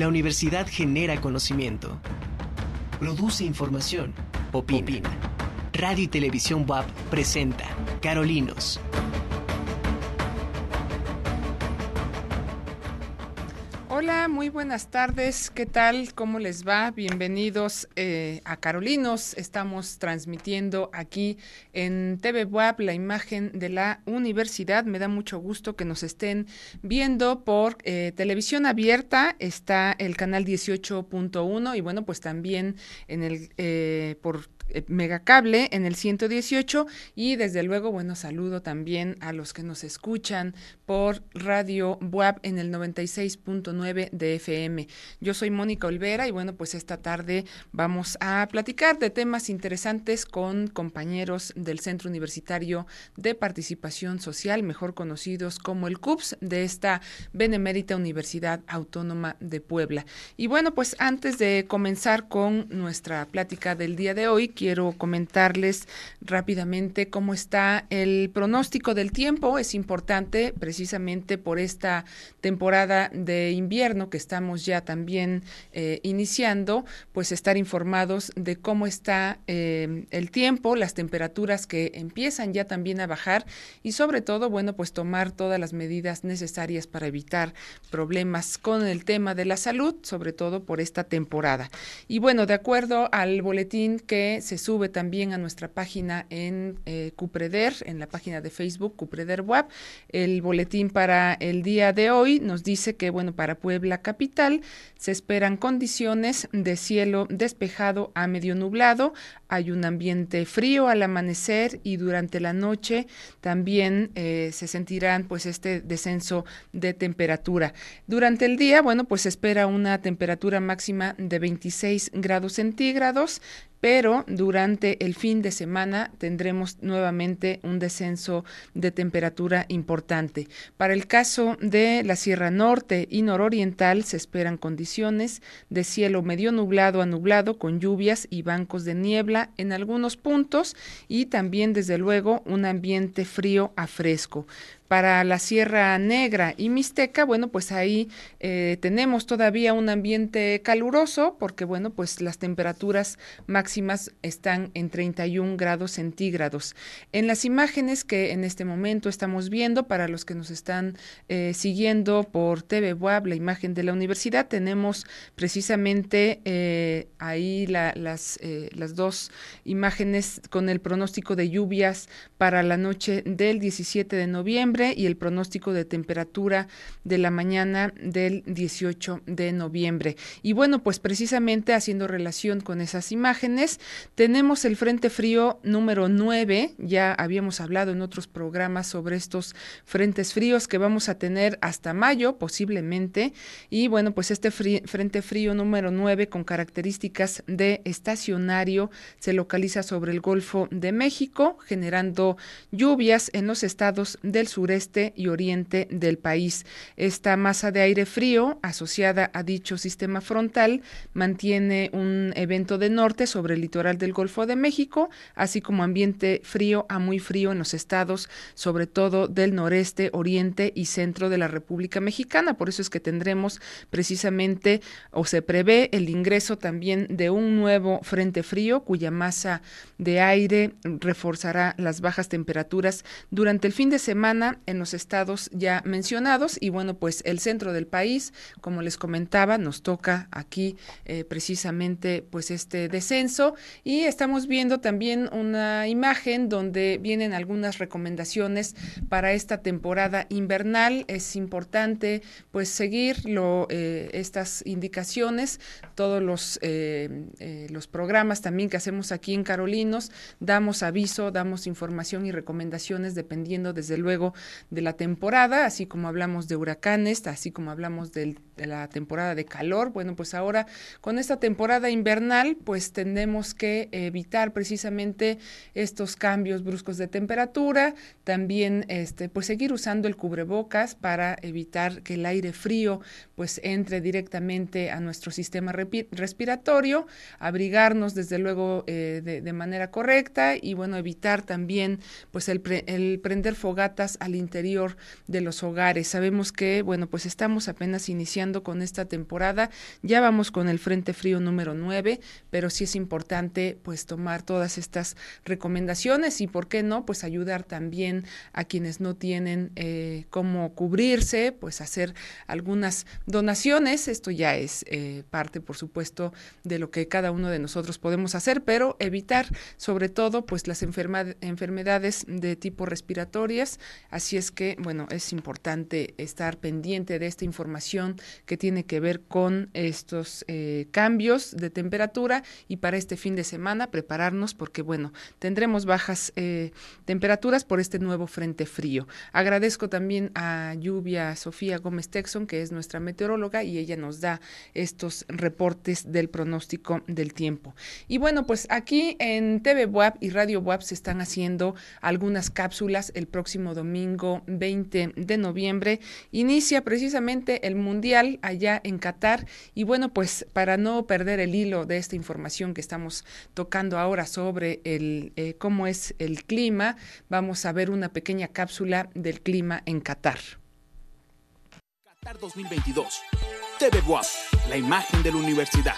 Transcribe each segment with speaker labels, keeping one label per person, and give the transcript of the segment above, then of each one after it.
Speaker 1: La universidad genera conocimiento. Produce información. Opina. Radio y Televisión WAP presenta Carolinos.
Speaker 2: Muy buenas tardes. ¿Qué tal? ¿Cómo les va? Bienvenidos eh, a Carolinos. Estamos transmitiendo aquí en TV WAP la imagen de la universidad. Me da mucho gusto que nos estén viendo por eh, televisión abierta. Está el canal 18.1 y bueno, pues también en el eh, por megacable en el 118 y desde luego, bueno, saludo también a los que nos escuchan por Radio WAP en el 96.9 de FM. Yo soy Mónica Olvera y bueno, pues esta tarde vamos a platicar de temas interesantes con compañeros del Centro Universitario de Participación Social, mejor conocidos como el CUPS de esta Benemérita Universidad Autónoma de Puebla. Y bueno, pues antes de comenzar con nuestra plática del día de hoy, quiero comentarles rápidamente cómo está el pronóstico del tiempo. Es importante precisamente por esta temporada de invierno que estamos ya también eh, iniciando, pues estar informados de cómo está eh, el tiempo, las temperaturas que empiezan ya también a bajar y sobre todo, bueno, pues tomar todas las medidas necesarias para evitar problemas con el tema de la salud, sobre todo por esta temporada. Y bueno, de acuerdo al boletín que se sube también a nuestra página en eh, Cupreder, en la página de Facebook Cupreder Web. El boletín para el día de hoy nos dice que, bueno, para Puebla Capital se esperan condiciones de cielo despejado a medio nublado. Hay un ambiente frío al amanecer y durante la noche también eh, se sentirán pues este descenso de temperatura. Durante el día, bueno, pues se espera una temperatura máxima de 26 grados centígrados pero durante el fin de semana tendremos nuevamente un descenso de temperatura importante. Para el caso de la Sierra Norte y Nororiental se esperan condiciones de cielo medio nublado a nublado con lluvias y bancos de niebla en algunos puntos y también desde luego un ambiente frío a fresco. Para la Sierra Negra y Mixteca, bueno, pues ahí eh, tenemos todavía un ambiente caluroso porque, bueno, pues las temperaturas máximas están en 31 grados centígrados. En las imágenes que en este momento estamos viendo, para los que nos están eh, siguiendo por TV Web, la imagen de la universidad, tenemos precisamente eh, ahí las dos imágenes con el pronóstico de lluvias para la noche del 17 de noviembre y el pronóstico de temperatura de la mañana del 18 de noviembre. Y bueno, pues precisamente haciendo relación con esas imágenes, tenemos el Frente Frío número 9, ya habíamos hablado en otros programas sobre estos frentes fríos que vamos a tener hasta mayo posiblemente. Y bueno, pues este Frente Frío número 9 con características de estacionario se localiza sobre el Golfo de México, generando lluvias en los estados del sur este y oriente del país. Esta masa de aire frío asociada a dicho sistema frontal mantiene un evento de norte sobre el litoral del Golfo de México, así como ambiente frío a muy frío en los estados, sobre todo del noreste, oriente y centro de la República Mexicana. Por eso es que tendremos precisamente o se prevé el ingreso también de un nuevo frente frío cuya masa de aire reforzará las bajas temperaturas durante el fin de semana en los estados ya mencionados. Y bueno, pues el centro del país, como les comentaba, nos toca aquí eh, precisamente pues este descenso. Y estamos viendo también una imagen donde vienen algunas recomendaciones para esta temporada invernal. Es importante pues seguir eh, estas indicaciones, todos los, eh, los programas también que hacemos aquí en Carolinos, damos aviso, damos información y recomendaciones dependiendo desde luego de la temporada, así como hablamos de huracanes, así como hablamos de la temporada de calor. Bueno, pues ahora con esta temporada invernal, pues tenemos que evitar precisamente estos cambios bruscos de temperatura, también este, pues seguir usando el cubrebocas para evitar que el aire frío pues entre directamente a nuestro sistema respiratorio, abrigarnos desde luego eh, de, manera correcta y bueno, evitar también pues el, el prender fogatas al interior de los hogares. Sabemos que, bueno, pues estamos apenas iniciando con esta temporada, ya vamos con el Frente Frío número 9, pero sí es importante pues tomar todas estas recomendaciones y, ¿por qué no? Pues ayudar también a quienes no tienen eh, cómo cubrirse, pues hacer algunas donaciones. Esto ya es eh, parte, por supuesto, de lo que cada uno de nosotros podemos hacer, pero evitar sobre todo pues las enfermedades de tipo respiratorias. Así es que, bueno, es importante estar pendiente de esta información que tiene que ver con estos eh, cambios de temperatura y para este fin de semana prepararnos porque, bueno, tendremos bajas eh, temperaturas por este nuevo frente frío. Agradezco también a Lluvia Sofía Gómez Texon, que es nuestra meteoróloga, y ella nos da estos reportes del pronóstico del tiempo. Y bueno, pues aquí en TV WAP y Radio WAP se están haciendo algunas cápsulas el próximo domingo 20 de noviembre. Inicia precisamente el Mundial allá en Qatar y bueno, pues para no perder el hilo de esta información que estamos tocando ahora sobre el eh, cómo es el clima, vamos a ver una pequeña cápsula del clima en Qatar.
Speaker 3: Qatar 2022. TV WAP, la imagen de la universidad.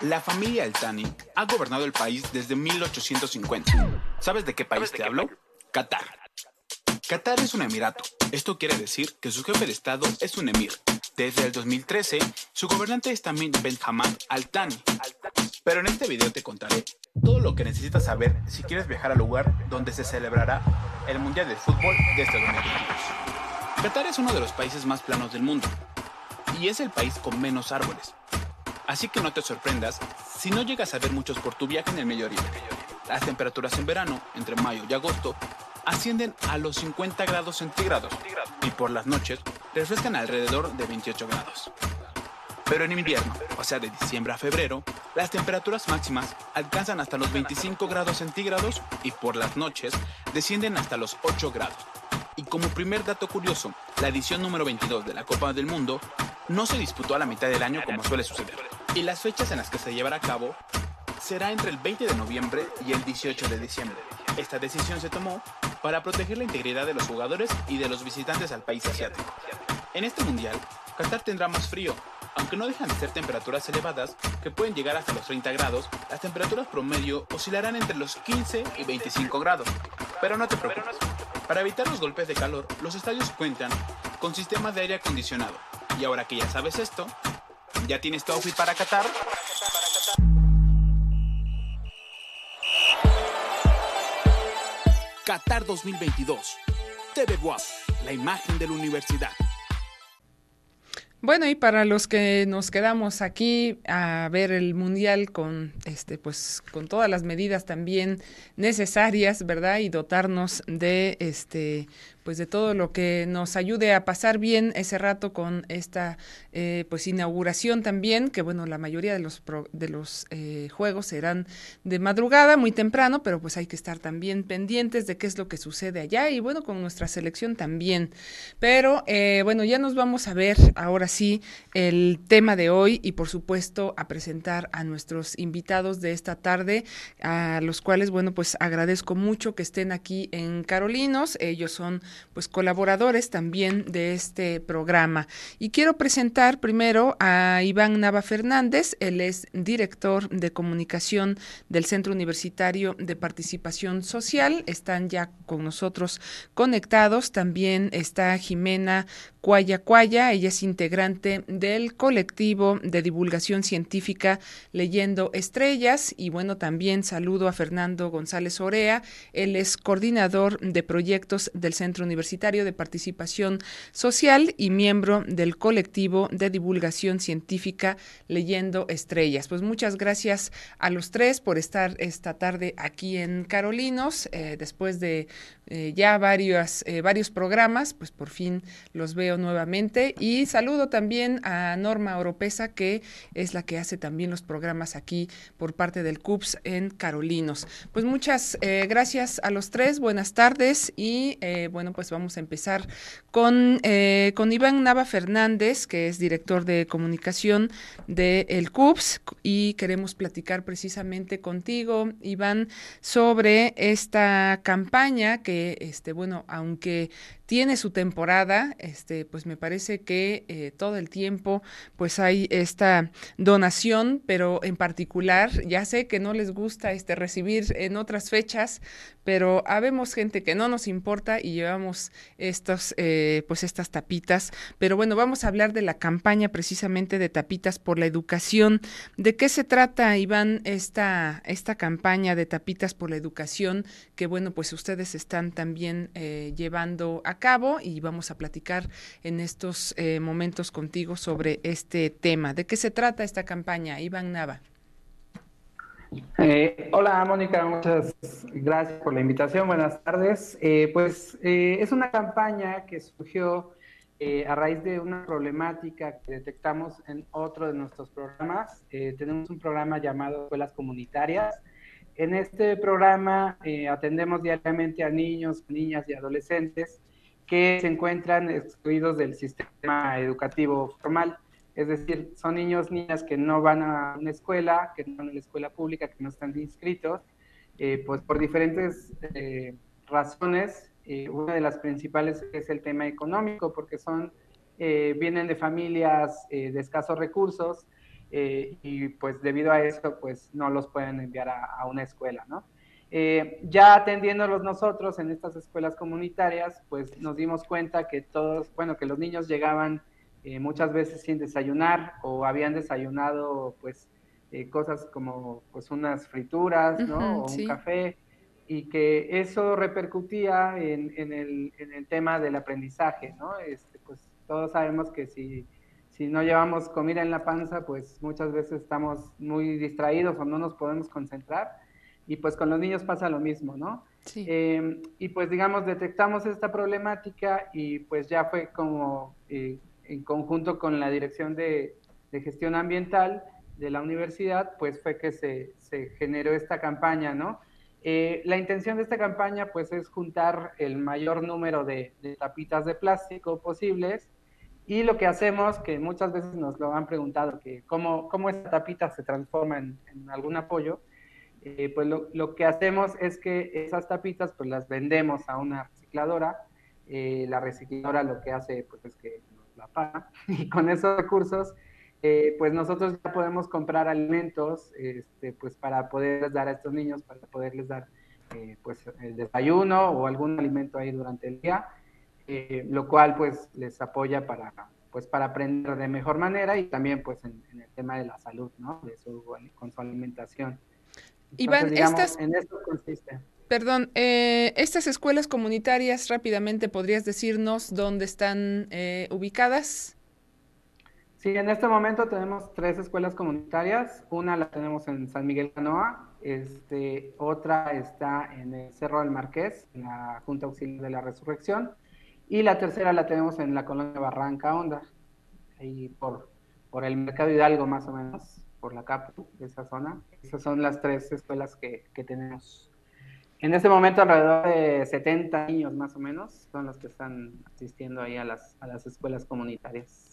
Speaker 3: La familia Altani ha gobernado el país desde 1850. ¿Sabes de qué país te hablo? Qatar. Qatar es un emirato. Esto quiere decir que su jefe de Estado es un emir. Desde el 2013, su gobernante es también Benjamin Altani. Pero en este video te contaré todo lo que necesitas saber si quieres viajar al lugar donde se celebrará el Mundial de Fútbol de este 2022. Qatar es uno de los países más planos del mundo y es el país con menos árboles. Así que no te sorprendas si no llegas a ver muchos por tu viaje en el Medio Oriente. Las temperaturas en verano, entre mayo y agosto, ascienden a los 50 grados centígrados y por las noches refrescan alrededor de 28 grados. Pero en invierno, o sea de diciembre a febrero, las temperaturas máximas alcanzan hasta los 25 grados centígrados y por las noches descienden hasta los 8 grados. Y como primer dato curioso, la edición número 22 de la Copa del Mundo no se disputó a la mitad del año como suele suceder y las fechas en las que se llevará a cabo será entre el 20 de noviembre y el 18 de diciembre. Esta decisión se tomó para proteger la integridad de los jugadores y de los visitantes al país asiático. En este mundial, Qatar tendrá más frío, aunque no dejan de ser temperaturas elevadas que pueden llegar hasta los 30 grados, las temperaturas promedio oscilarán entre los 15 y 25 grados. Pero no te preocupes, para evitar los golpes de calor, los estadios cuentan con sistemas de aire acondicionado. Y ahora que ya sabes esto, ¿Ya tienes tu outfit para Qatar? Qatar 2022. TV WAP, la imagen de la universidad.
Speaker 2: Bueno, y para los que nos quedamos aquí a ver el mundial con este pues con todas las medidas también necesarias, ¿verdad? Y dotarnos de este pues de todo lo que nos ayude a pasar bien ese rato con esta eh, pues inauguración también, que bueno, la mayoría de los de los eh, juegos serán de madrugada, muy temprano, pero pues hay que estar también pendientes de qué es lo que sucede allá y bueno, con nuestra selección también. Pero eh, bueno, ya nos vamos a ver ahora sí el tema de hoy y por supuesto a presentar a nuestros invitados de esta tarde, a los cuales bueno, pues agradezco mucho que estén aquí en Carolinos. Ellos son pues colaboradores también de este programa. Y quiero presentar primero a Iván Nava Fernández, él es director de comunicación del Centro Universitario de Participación Social, están ya con nosotros conectados, también está Jimena Cuaya Cuaya, ella es integrante del colectivo de divulgación científica Leyendo Estrellas. Y bueno, también saludo a Fernando González Orea, él es coordinador de proyectos del Centro Universitario de Participación Social y miembro del colectivo de divulgación científica Leyendo Estrellas. Pues muchas gracias a los tres por estar esta tarde aquí en Carolinos, eh, después de eh, ya varios, eh, varios programas, pues por fin los veo nuevamente. Y saludo también a Norma Oropesa, que es la que hace también los programas aquí por parte del CUPS en Carolinos. Pues muchas gracias a los tres, buenas tardes y bueno, pues vamos a empezar con, eh, con Iván Nava Fernández, que es director de comunicación de el CUPS, y queremos platicar precisamente contigo, Iván, sobre esta campaña que, este, bueno, aunque tiene su temporada, este, pues me parece que eh, todo el tiempo pues hay esta donación, pero en particular, ya sé que no les gusta este recibir en otras fechas, pero habemos gente que no nos importa y llevamos estos, eh, pues estas tapitas. Pero bueno, vamos a hablar de la campaña precisamente de tapitas por la educación. ¿De qué se trata, Iván, esta, esta campaña de tapitas por la educación que bueno, pues ustedes están también eh, llevando a cabo y vamos a platicar en estos eh, momentos contigo sobre este tema. ¿De qué se trata esta campaña, Iván Nava?
Speaker 4: Eh, hola Mónica, muchas gracias por la invitación. Buenas tardes. Eh, pues eh, es una campaña que surgió a raíz de una problemática que detectamos en otro de nuestros programas. tenemos un programa llamado Escuelas Comunitarias. En este programa atendemos diariamente a niños, niñas y adolescentes que se encuentran excluidos del sistema educativo formal. Es decir, son niños, niñas que no van a una escuela, que no van a la escuela pública, que no están inscritos, eh, pues por diferentes eh, razones. Eh, una de las principales es el tema económico, porque son, vienen de familias de escasos recursos y pues debido a eso, pues no los pueden enviar a, a una escuela, ¿no? Ya atendiéndolos nosotros en estas escuelas comunitarias, pues nos dimos cuenta que todos, bueno, que los niños llegaban eh, muchas veces sin desayunar o habían desayunado pues eh, cosas como pues unas frituras, ¿no? o un café y que eso repercutía en, en, el, en, el, tema del aprendizaje, ¿no? Este, pues todos sabemos que si, si no llevamos comida en la panza, pues muchas veces estamos muy distraídos o no nos podemos concentrar y pues con los niños pasa lo mismo, ¿no? Sí. Eh, y pues digamos, detectamos esta problemática y pues ya fue como en conjunto con la Dirección de, Gestión Ambiental de la universidad, pues fue que se, generó esta campaña, ¿no? Eh, la intención de esta campaña, pues, es juntar el mayor número de, tapitas de plástico posibles y lo que hacemos, que muchas veces nos lo han preguntado, que cómo, cómo esta tapita se transforma en, algún apoyo, eh, pues lo, que hacemos es que esas tapitas, pues, las vendemos a una recicladora. Eh, la recicladora lo que hace, pues, es que la paga, y con esos recursos, eh, pues nosotros ya podemos comprar alimentos, este, pues para poderles dar a estos niños, para poderles dar pues el desayuno o algún alimento ahí durante el día, lo cual pues les apoya para pues para aprender de mejor manera y también pues en, el tema de la salud, ¿no? De su, con su alimentación.
Speaker 2: Iván, estas... En esto consiste. Perdón, eh, estas escuelas comunitarias, rápidamente, ¿podrías decirnos dónde están eh, ubicadas?
Speaker 4: Sí, en este momento tenemos tres escuelas comunitarias. Una la tenemos en San Miguel Canoa, este, otra está en el Cerro del Marqués, en la Junta Auxiliar de la Resurrección, y la tercera la tenemos en la colonia Barranca Honda, ahí por, por el Mercado Hidalgo más o menos, por la CAPU, esa zona. Esas son las tres escuelas que, que tenemos. En este momento alrededor de 70 niños más o menos son los que están asistiendo ahí a las, a las escuelas comunitarias.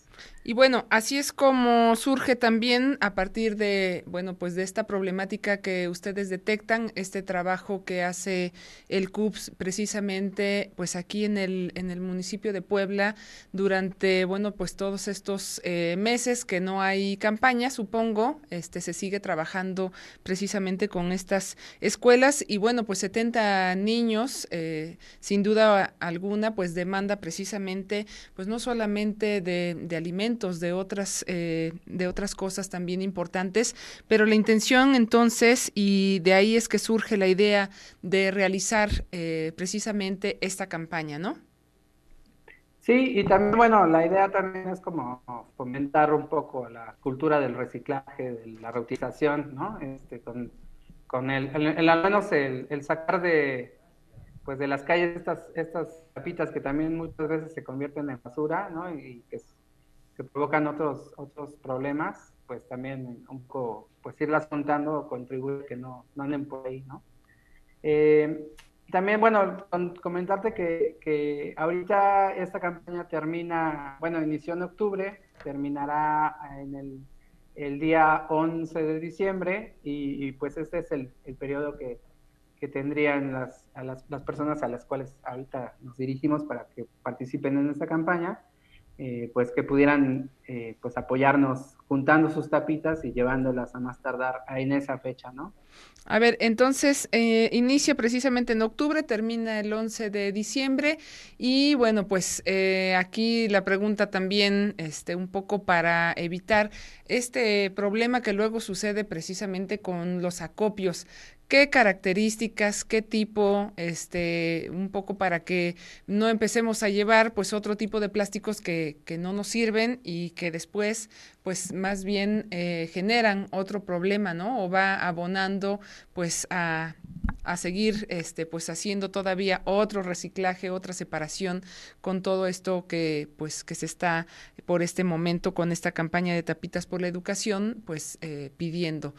Speaker 2: Y bueno, así es como surge también a partir de, bueno, pues de esta problemática que ustedes detectan, este trabajo que hace el CUPS precisamente, pues aquí en el, en el municipio de Puebla, durante, bueno, pues todos estos eh, meses que no hay campaña, supongo, este se sigue trabajando precisamente con estas escuelas y bueno, pues 70 niños, eh, sin duda alguna, pues demanda precisamente, pues no solamente de, de alimentos, de otras, eh, de otras cosas también importantes, pero la intención entonces, y de ahí es que surge la idea de realizar eh, precisamente esta campaña, ¿no?
Speaker 4: Sí, y también, bueno, la idea también es como fomentar un poco la cultura del reciclaje, de la reutilización, ¿no? Este, con, con el, al menos el, el, sacar de, pues de las calles estas, estas tapitas que también muchas veces se convierten en basura, ¿no? Que provocan otros, otros problemas, pues también un poco, pues irlas contando contribuye que no, no anden por ahí, ¿no? Eh, también, bueno, comentarte que, que, ahorita esta campaña termina, bueno, inició en octubre, terminará en el, el día 11 de diciembre y, pues este es el, el periodo que, que tendrían las, a las, las, personas a las cuales ahorita nos dirigimos para que participen en esta campaña, eh, pues que pudieran eh, pues apoyarnos juntando sus tapitas y llevándolas a más tardar en esa fecha, ¿no?
Speaker 2: A ver, entonces eh, inicia precisamente en octubre, termina el 11 de diciembre y bueno, pues eh, aquí la pregunta también, este, un poco para evitar este problema que luego sucede precisamente con los acopios. ¿Qué características, qué tipo, este, un poco para que no empecemos a llevar pues otro tipo de plásticos que, que no nos sirven y que después pues más bien eh, generan otro problema, ¿no? O va abonando pues a, a seguir este pues haciendo todavía otro reciclaje, otra separación con todo esto que pues que se está por este momento con esta campaña de tapitas por la educación pues eh, pidiendo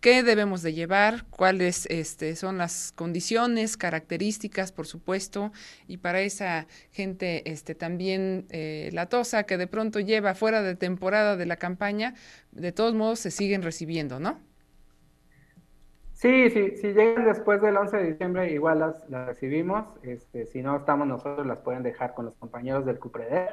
Speaker 2: qué debemos de llevar, cuáles este, son las condiciones, características, por supuesto, y para esa gente este, también eh, la tosa que de pronto lleva fuera de temporada de la campaña, de todos modos se siguen recibiendo, ¿no?
Speaker 4: Sí, sí, si llegan después del 11 de diciembre, igual las, las recibimos. Este, si no estamos nosotros, las pueden dejar con los compañeros del CUPREDER,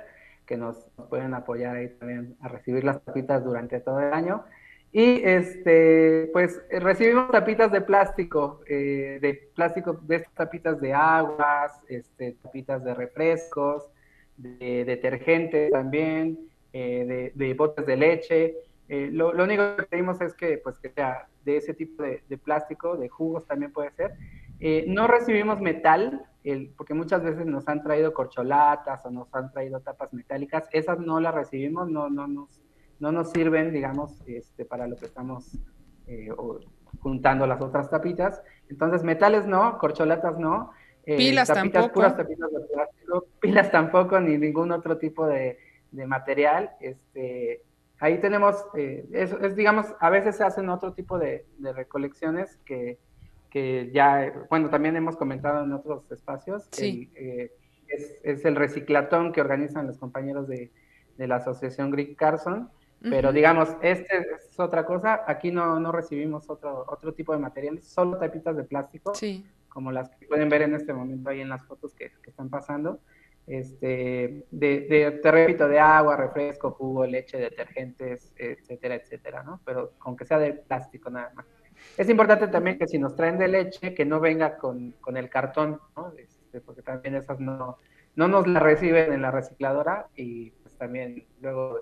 Speaker 4: que nos, nos pueden apoyar ahí también a recibir las tapitas durante todo el año. Y este, pues recibimos tapitas de plástico, eh, de plástico, de estas tapitas de aguas, este, tapitas de refrescos, de detergente también, eh, de, botes de leche. Eh, lo, único que pedimos es que, pues, que sea de ese tipo de, plástico, de jugos también puede ser. no recibimos metal, el, porque muchas veces nos han traído corcholatas o nos han traído tapas metálicas. Esas no las recibimos, no, no nos no nos sirven, digamos, este, para lo que estamos eh, juntando las otras tapitas. Entonces, metales no, corcholatas no.
Speaker 2: Eh, pilas tampoco.
Speaker 4: Puras tapitas de plástico, pilas tampoco, ni ningún otro tipo de, material. Este, ahí tenemos, eh, es, digamos, a veces se hacen otro tipo de, recolecciones que, que, ya, bueno, también hemos comentado en otros espacios.
Speaker 2: Sí.
Speaker 4: es, es, el reciclatón que organizan los compañeros de, de la Asociación Greek Carson. Pero digamos, este es otra cosa. Aquí no, no recibimos otro, otro tipo de materiales, solo tapitas de plástico, como las que pueden ver en este momento ahí en las fotos que, están pasando. Este, de, de, te repito, de agua, refresco, jugo, leche, detergentes, etcétera, etcétera, ¿no? Pero con que sea de plástico nada más. Es importante también que si nos traen de leche, que no venga con, con el cartón, ¿no? Este, porque también esas no, no nos la reciben en la recicladora y pues también luego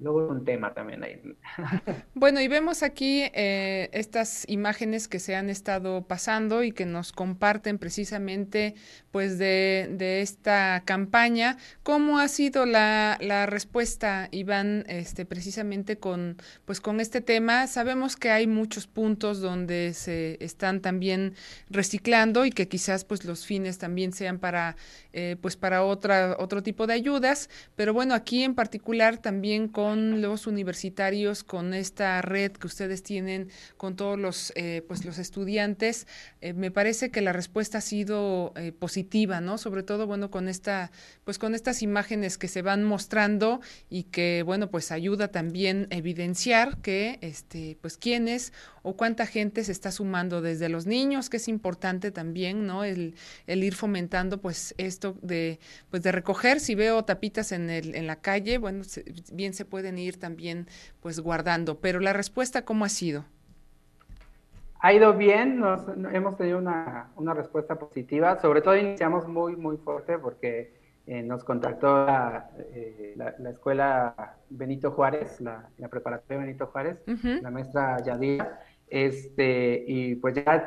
Speaker 4: luego un tema también ahí.
Speaker 2: Bueno, y vemos aquí eh, estas imágenes que se han estado pasando y que nos comparten precisamente pues de, de esta campaña. ¿Cómo ha sido la, la, respuesta, Iván, este, precisamente con, pues con este tema? Sabemos que hay muchos puntos donde se están también reciclando y que quizás pues los fines también sean para, eh, pues para otra, otro tipo de ayudas, pero bueno, aquí en particular también con los universitarios, con esta red que ustedes tienen con todos los, eh, pues los estudiantes, eh, me parece que la respuesta ha sido eh, positiva, ¿no? Sobre todo, bueno, con esta, pues con estas imágenes que se van mostrando y que, bueno, pues ayuda también a evidenciar que, este, pues quiénes o cuánta gente se está sumando desde los niños, que es importante también, ¿no? El, el ir fomentando, pues, esto de, pues, de recoger, si veo tapitas en, el, en la calle, bueno, bien se pueden ir también, pues, guardando. Pero la respuesta, ¿cómo ha sido?
Speaker 4: Ha ido bien, nos, hemos tenido una, una respuesta positiva, sobre todo iniciamos muy, muy fuerte porque eh, nos contactó eh, la, la, escuela Benito Juárez, la, preparatoria Benito Juárez, la maestra Yadira, este, y pues ya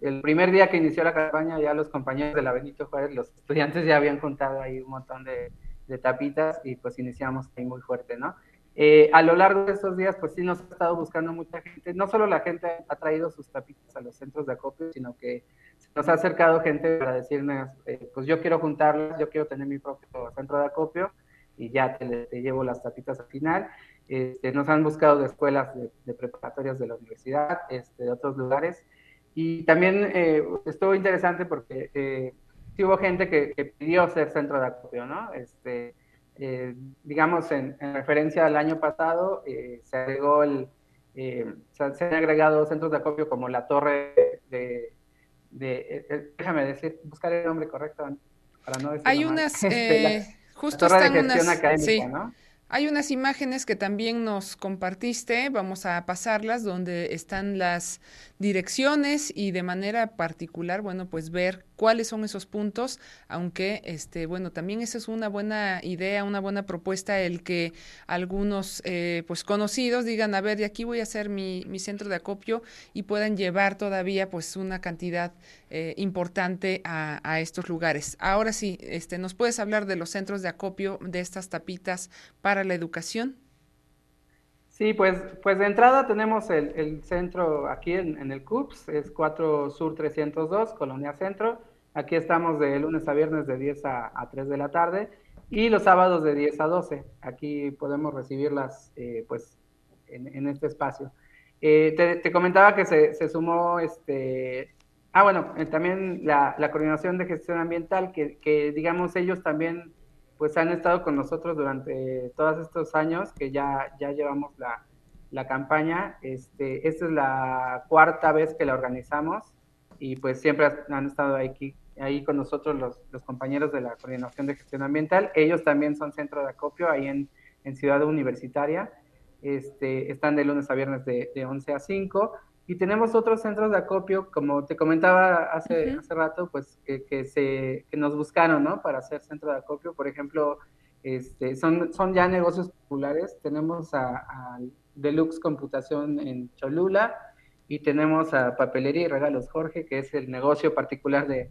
Speaker 4: el primer día que inició la campaña, ya los compañeros de la Benito Juárez, los estudiantes ya habían contado ahí un montón de, tapitas y pues iniciamos ahí muy fuerte, ¿no? Eh, a lo largo de estos días, pues sí nos ha estado buscando mucha gente. No solo la gente ha traído sus tapitas a los centros de acopio, sino que nos ha acercado gente para decirnos, eh, pues yo quiero juntarlas, yo quiero tener mi propio centro de acopio y ya te, te llevo las tapitas al final. Este, nos han buscado de escuelas de, preparatorias de la universidad, este, de otros lugares. Y también eh, estuvo interesante porque eh, sí hubo gente que, pidió ser centro de acopio, ¿no? Este, eh, digamos, en, referencia al año pasado, se agregó el, se, han agregado centros de acopio como la torre de, déjame decir, buscar el nombre correcto para no decir
Speaker 2: Hay unas, este, justo la de gestión académica, ¿no? Hay unas imágenes que también nos compartiste, vamos a pasarlas, donde están las direcciones y de manera particular, bueno, pues ver cuáles son esos puntos, aunque, este, bueno, también esa es una buena idea, una buena propuesta, el que algunos, eh, pues, conocidos digan, a ver, de aquí voy a hacer mi, mi centro de acopio y puedan llevar todavía, pues, una cantidad eh, importante a, estos lugares. Ahora sí, este, ¿nos puedes hablar de los centros de acopio de estas tapitas para la educación?
Speaker 4: Sí, pues, pues de entrada tenemos el, centro aquí en, el CUPS, es 4 Sur 302, Colonia Centro. Aquí estamos de lunes a viernes de 10 a, 3 de la tarde y los sábados de 10 a 12. Aquí podemos recibirlas eh, pues en, este espacio. Eh, te, comentaba que se, sumó este... Ah, bueno, eh, también la, coordinación de gestión ambiental, que, que digamos ellos también pues han estado con nosotros durante todos estos años que ya, ya llevamos la, la campaña. Este, esta es la cuarta vez que la organizamos y pues siempre han estado aquí, ahí con nosotros los, los compañeros de la Coordinación de Gestión Ambiental. Ellos también son centro de acopio ahí en, en Ciudad Universitaria. Este, están de lunes a viernes de, de 11 a 5 y tenemos otros centros de acopio, como te comentaba hace, hace rato, pues que, que, se, que nos buscaron, ¿no? Para hacer centro de acopio. Por ejemplo, este, son, son ya negocios populares. Tenemos a, Deluxe Computación en Cholula y tenemos a Papelería y Regalos Jorge, que es el negocio particular de,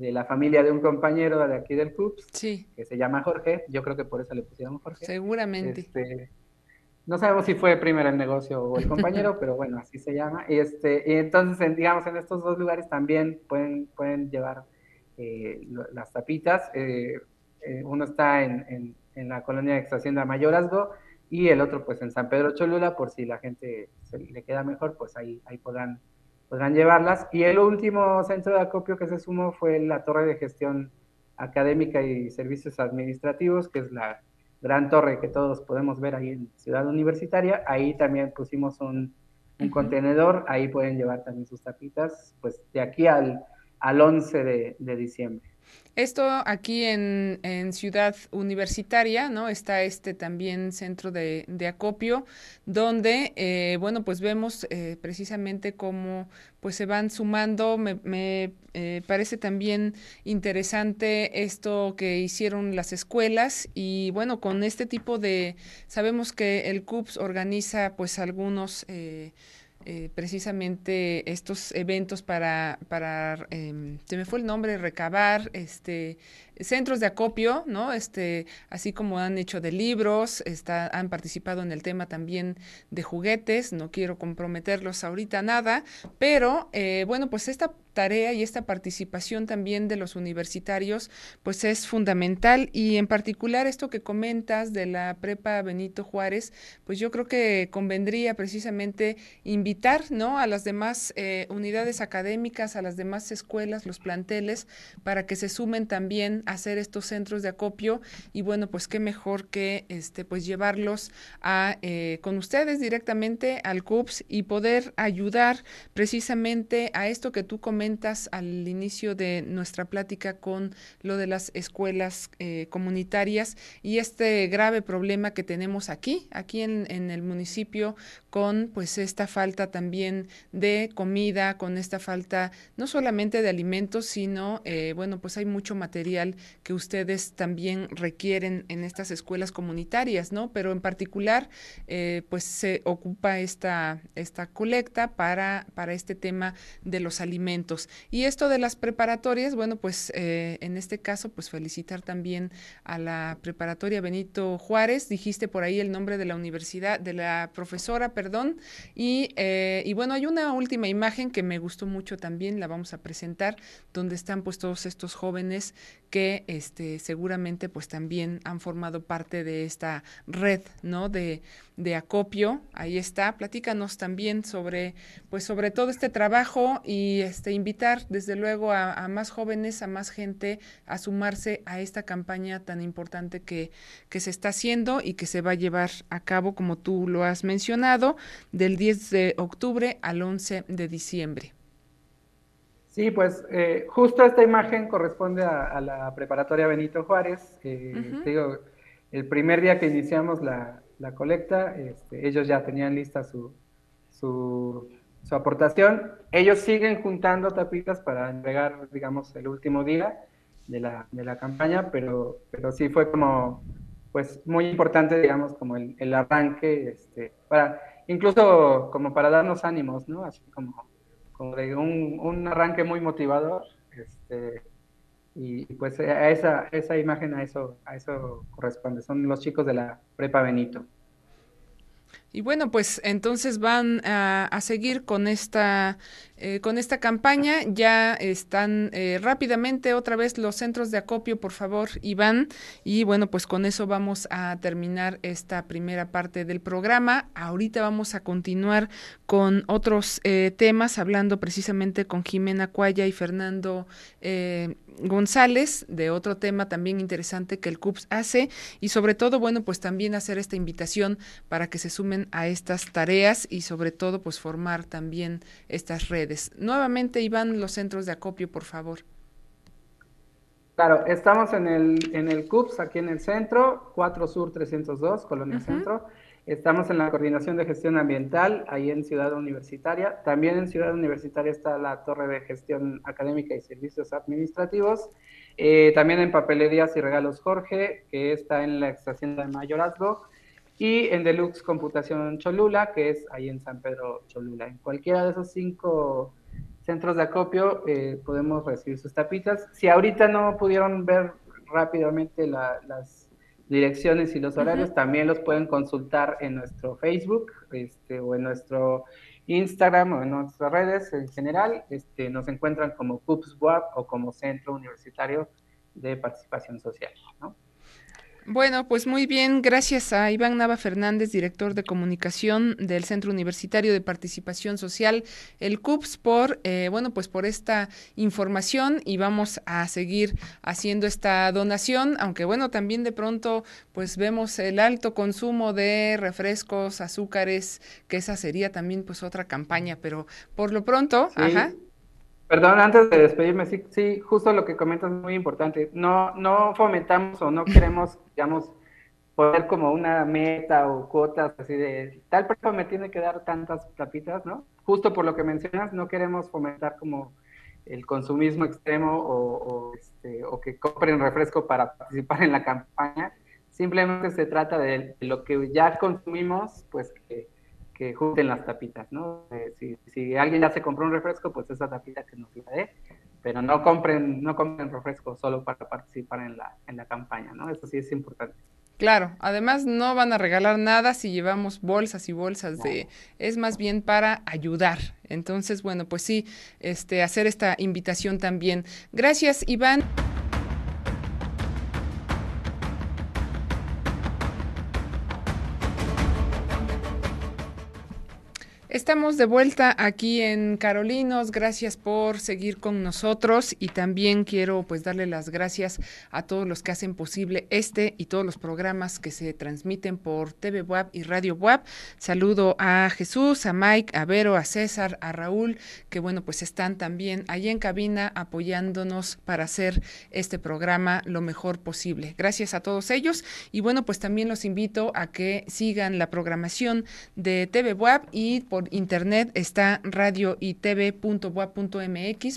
Speaker 4: de la familia de un compañero de aquí del
Speaker 2: sí.
Speaker 4: que se llama Jorge. Yo creo que por eso le pusieron Jorge.
Speaker 2: Seguramente.
Speaker 4: Este, no sabemos si fue primero el negocio o el compañero, pero bueno, así se llama. Y, este, y entonces, digamos, en estos dos lugares también pueden, pueden llevar eh, las tapitas. Eh, eh, uno está en, en, la colonia de Hacienda Mayorazgo y el otro pues en San Pedro Cholula, por si la gente se le queda mejor, pues ahí, ahí podrán, podrán llevarlas. Y el último centro de acopio que se sumó fue la torre de gestión académica y servicios administrativos, que es la gran torre que todos podemos ver ahí en Ciudad Universitaria. Ahí también pusimos un, contenedor, ahí pueden llevar también sus tapitas, pues de aquí al, al 11 de, de diciembre.
Speaker 2: Esto aquí en, en, Ciudad Universitaria, ¿no? Está este también centro de, de acopio, donde, eh, bueno, pues vemos eh, precisamente cómo pues se van sumando. Me, me eh, parece también interesante esto que hicieron las escuelas y, bueno, con este tipo de, sabemos que el CUPS organiza pues algunos... Eh, precisamente estos eventos para, para em, se me fue el nombre, recabar, este, centros de acopio, ¿no? Este, así como han hecho de libros, está, han participado en el tema también de juguetes, no quiero comprometerlos ahorita nada, pero eh, bueno, pues esta tarea y esta participación también de los universitarios, pues es fundamental y en particular esto que comentas de la prepa Benito Juárez, pues yo creo que convendría precisamente invitar, ¿no? A las demás eh, unidades académicas, a las demás escuelas, los planteles, para que se sumen también hacer estos centros de acopio y bueno, pues qué mejor que este pues llevarlos a eh, con ustedes directamente al CUPS y poder ayudar precisamente a esto que tú comentas al inicio de nuestra plática con lo de las escuelas eh, comunitarias y este grave problema que tenemos aquí, aquí en, en el municipio con pues esta falta también de comida, con esta falta no solamente de alimentos, sino eh, bueno, pues hay mucho material que ustedes también requieren en estas escuelas comunitarias, ¿no? Pero en particular, eh, pues se ocupa esta, esta colecta para, para este tema de los alimentos. Y esto de las preparatorias, bueno, pues eh, en este caso, pues felicitar también a la preparatoria Benito Juárez, dijiste por ahí el nombre de la universidad, de la profesora, perdón, y, eh, y bueno, hay una última imagen que me gustó mucho también, la vamos a presentar, donde están pues todos estos jóvenes que que este, seguramente pues también han formado parte de esta red, ¿no? De, de acopio. Ahí está. Platícanos también sobre, pues sobre todo este trabajo y este invitar desde luego a, a más jóvenes, a más gente a sumarse a esta campaña tan importante que, que se está haciendo y que se va a llevar a cabo, como tú lo has mencionado, del 10 de octubre al 11 de diciembre.
Speaker 4: Sí, pues eh, justo esta imagen corresponde a, la preparatoria Benito Juárez. digo, el primer día que iniciamos la, colecta, este, ellos ya tenían lista su, su, aportación. Ellos siguen juntando tapitas para entregar, digamos, el último día de la, de la campaña, pero, pero sí fue como, pues, muy importante, digamos, como el, el arranque, este, para, incluso como para darnos ánimos, ¿no? Así como como un, un arranque muy motivador. Este, y, pues a esa, esa imagen a eso, a eso corresponde. Son los chicos de la Prepa Benito.
Speaker 2: Y bueno, pues entonces van a, seguir con esta, eh, con esta campaña. Ya están eh, rápidamente otra vez los centros de acopio, por favor, Iván. Y bueno, pues con eso vamos a terminar esta primera parte del programa. Ahorita vamos a continuar con otros eh, temas, hablando precisamente con Jimena Cuaya y Fernando González de otro tema también interesante que el CUPS hace y sobre todo, bueno, pues también hacer esta invitación para que se sumen a estas tareas y sobre todo, pues formar también estas redes. Nuevamente, Iván, los centros de acopio, por favor.
Speaker 4: Claro, estamos en el, en el CUPS, aquí en el centro, 4 Sur 302, Colonia Centro. Estamos en la Coordinación de Gestión Ambiental, ahí en Ciudad Universitaria. También en Ciudad Universitaria está la Torre de Gestión Académica y Servicios Administrativos. Eh, también en Papelerías y Regalos Jorge, que está en la estación de Mayorazgo. Y en Deluxe Computación Cholula, que es ahí en San Pedro Cholula. En cualquiera de esos cinco centros de acopio eh, podemos recibir sus tapitas. Si ahorita no pudieron ver rápidamente las direcciones y los horarios, también los pueden consultar en nuestro Facebook este, o en nuestro Instagram o en nuestras redes en general. Este, nos encuentran como CUPSWAP o como Centro Universitario de Participación Social. ¿no?
Speaker 2: Bueno, pues muy bien, gracias a Iván Nava Fernández, director de comunicación del Centro Universitario de Participación Social, el CUPS, por eh, bueno, pues por esta información y vamos a seguir haciendo esta donación, aunque bueno, también de pronto pues vemos el alto consumo de refrescos, azúcares, que esa sería también pues otra campaña, pero por lo pronto, ajá.
Speaker 4: Perdón, antes de despedirme, sí, sí, justo lo que comentas es muy importante. No, no fomentamos o no queremos, digamos, poner como una meta o cuotas así de tal persona me tiene que dar tantas tapitas, ¿no? Justo por lo que mencionas, no queremos fomentar como el consumismo extremo o, este, o que compren refresco para participar en la campaña. Simplemente se trata de lo que ya consumimos, pues que que junten las tapitas, ¿no? Eh, si, si, alguien ya se compró un refresco, pues esa tapita que nos la dé, pero no compren, no compren refresco solo para participar en la, en la campaña, ¿no? Eso sí es importante.
Speaker 2: Claro, además no van a regalar nada si llevamos bolsas y bolsas de, es más bien para ayudar. Entonces, bueno, pues sí, este, hacer esta invitación también. Gracias, Iván. Estamos de vuelta aquí en Carolinos. Gracias por seguir con nosotros y también quiero pues darle las gracias a todos los que hacen posible este y todos los programas que se transmiten por TV Web y Radio Web. Saludo a Jesús, a Mike, a Vero, a César, a Raúl, que bueno, pues están también ahí en cabina apoyándonos para hacer este programa lo mejor posible. Gracias a todos ellos y bueno, pues también los invito a que sigan la programación de TV Web y por internet está radio y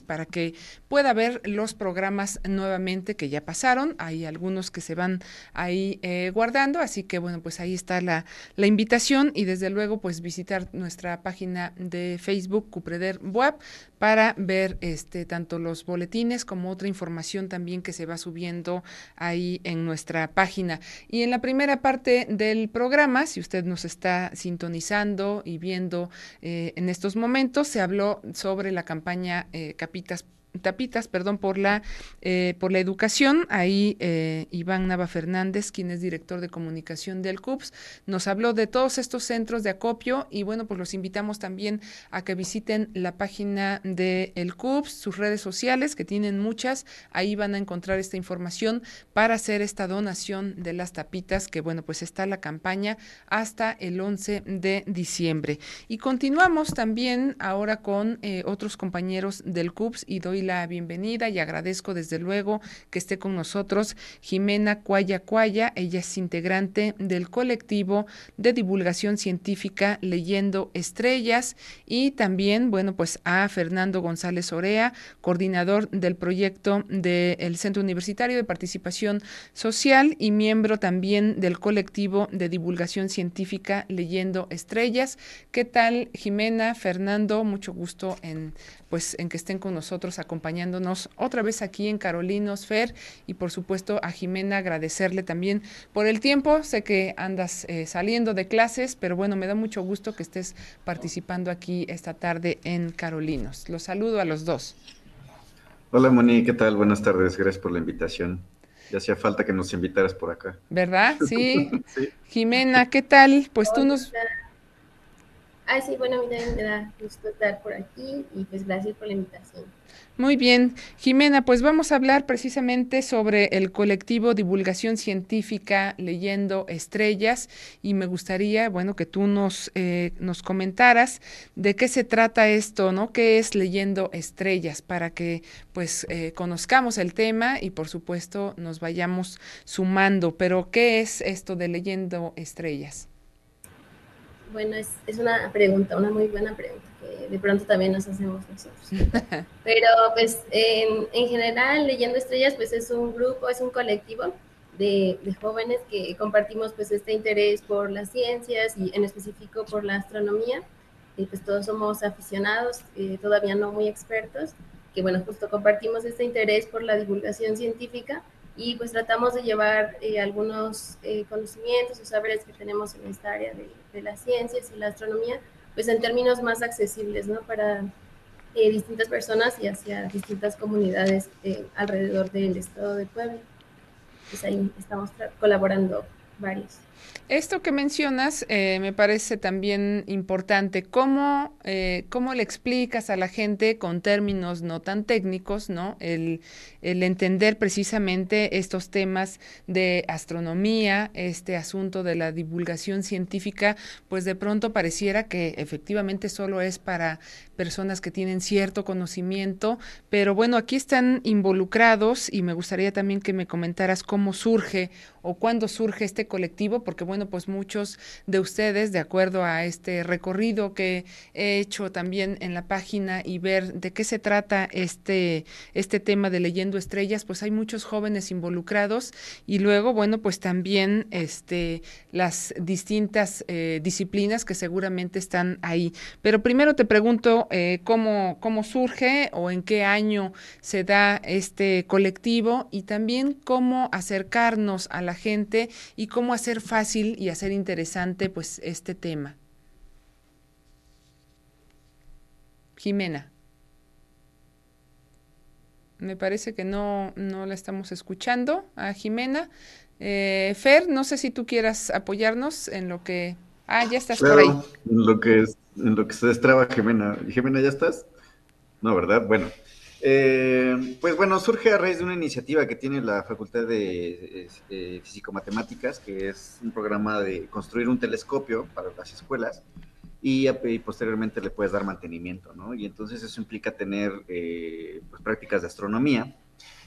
Speaker 2: para que pueda ver los programas nuevamente que ya pasaron. Hay algunos que se van ahí eh, guardando, así que bueno, pues ahí está la, la, invitación y desde luego pues visitar nuestra página de Facebook Cupreder Web para ver este tanto los boletines como otra información también que se va subiendo ahí en nuestra página. Y en la primera parte del programa, si usted nos está sintonizando y viendo eh, en estos momentos. Se habló sobre la campaña eh, Capitas tapitas, perdón, por la, eh, por la educación. Ahí eh, Iván Nava Fernández, quien es director de comunicación del CUPS, nos habló de todos estos centros de acopio y bueno, pues los invitamos también a que visiten la página del el CUPS, sus redes sociales, que tienen muchas. Ahí van a encontrar esta información para hacer esta donación de las tapitas, que bueno, pues está la campaña hasta el 11 de diciembre. Y continuamos también ahora con eh, otros compañeros del CUPS y doy la bienvenida y agradezco desde luego que esté con nosotros Jimena Cuaya Cuaya. Ella es integrante del colectivo de divulgación científica Leyendo Estrellas y también, bueno, pues a Fernando González Orea, coordinador del proyecto del Centro Universitario de Participación Social y miembro también del colectivo de divulgación científica Leyendo Estrellas. ¿Qué tal, Jimena, Fernando? Mucho gusto en pues en que estén con nosotros otra vez aquí en Carolinos Fer y por supuesto a Jimena agradecerle también por el tiempo. Sé que andas eh, saliendo de clases, pero bueno, me da mucho gusto que estés participando aquí esta tarde en Carolinos. Los saludo a los dos.
Speaker 5: Hola Moni, ¿qué tal? Buenas tardes, gracias por la invitación. Ya hacía falta que nos invitaras por acá.
Speaker 2: ¿Verdad? Sí. sí. Jimena, ¿qué tal? Pues tú nos
Speaker 6: Ah, sí, bueno, a me da gusto estar por aquí y pues gracias por la invitación.
Speaker 2: Muy bien, Jimena, pues vamos a hablar precisamente sobre el colectivo Divulgación Científica Leyendo Estrellas y me gustaría, bueno, que tú nos, eh, nos comentaras de qué se trata esto, ¿no? ¿Qué es Leyendo Estrellas? Para que pues eh, conozcamos el tema y por supuesto nos vayamos sumando, pero ¿qué es esto de Leyendo Estrellas?
Speaker 6: Bueno, es, es, una pregunta, una muy buena pregunta que de pronto también nos hacemos nosotros. Pero pues en, en, general, Leyendo Estrellas, pues es un grupo, es un colectivo de, de, jóvenes que compartimos pues este interés por las ciencias y en específico por la astronomía. Y pues todos somos aficionados, eh, todavía no muy expertos, que bueno, justo compartimos este interés por la divulgación científica y pues tratamos de llevar eh, algunos eh, conocimientos o saberes que tenemos en esta área de, las ciencias y la astronomía, pues en términos más accesibles, ¿no? Para eh, distintas personas y hacia distintas comunidades alrededor del estado de Puebla. Pues ahí estamos colaborando varios.
Speaker 2: Esto que mencionas eh, me parece también importante. ¿Cómo, eh, ¿Cómo, le explicas a la gente con términos no tan técnicos, ¿no? El, el, entender precisamente estos temas de astronomía, este asunto de la divulgación científica, pues de pronto pareciera que efectivamente solo es para personas que tienen cierto conocimiento, pero bueno, aquí están involucrados y me gustaría también que me comentaras cómo surge o cuándo surge este colectivo, porque bueno, pues muchos de ustedes, de acuerdo a este recorrido que he hecho también en la página y ver de qué se trata este, este tema de leyendo estrellas, pues hay muchos jóvenes involucrados y luego, bueno, pues también este, las distintas eh, disciplinas que seguramente están ahí. Pero primero te pregunto eh, cómo, cómo surge o en qué año se da este colectivo y también cómo acercarnos a la gente y cómo hacer fácil y hacer interesante pues este tema. Jimena. Me parece que no, no la estamos escuchando a Jimena. Eh, Fer, no sé si tú quieras apoyarnos en lo que... Ah, ya estás por ahí.
Speaker 5: En lo que, en lo que se destraba Jimena. Jimena, ¿ya estás? No, ¿verdad? Bueno, eh, pues bueno, surge a raíz de una iniciativa que tiene la Facultad de, de Físico-Matemáticas, que es un programa de construir un telescopio para las escuelas y, posteriormente le puedes dar mantenimiento, ¿no? Y entonces eso implica tener eh, pues, prácticas de astronomía.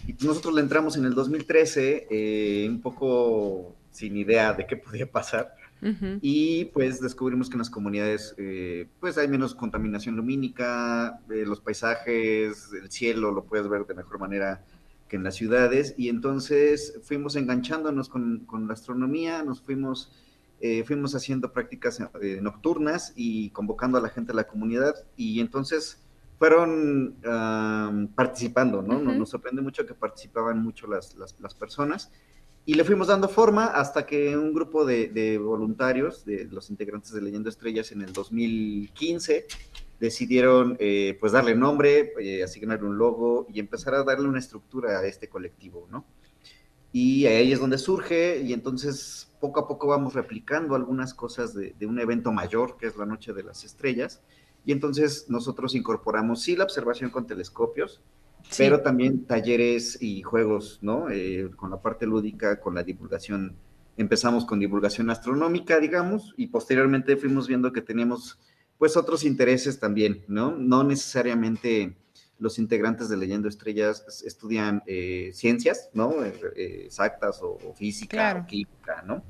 Speaker 5: Y nosotros le entramos en el 2013, eh, un poco sin idea de qué podía pasar. Y pues descubrimos que en las comunidades eh, pues hay menos contaminación lumínica, eh, los paisajes, el cielo lo puedes ver de mejor manera que en las ciudades. Y entonces fuimos enganchándonos con, con la astronomía, nos fuimos, eh, fuimos haciendo prácticas nocturnas y convocando a la gente de la comunidad. Y entonces fueron participando, ¿no? nos, sorprende mucho que participaban mucho las, las, las personas y le fuimos dando forma hasta que un grupo de, voluntarios, de los integrantes de Leyendo Estrellas en el 2015, decidieron eh, pues darle nombre, eh, asignarle un logo y empezar a darle una estructura a este colectivo, ¿no? Y ahí es donde surge y entonces poco a poco vamos replicando algunas cosas de, un evento mayor, que es la Noche de las Estrellas, y entonces nosotros incorporamos sí la observación con telescopios, pero también talleres y juegos, ¿no? Eh, con la parte lúdica, con la divulgación. Empezamos con divulgación astronómica, digamos, y posteriormente fuimos viendo que teníamos pues otros intereses también, ¿no? No necesariamente los integrantes de Leyendo Estrellas estudian eh, ciencias, ¿no? Eh, eh, exactas o, física o química, ¿no?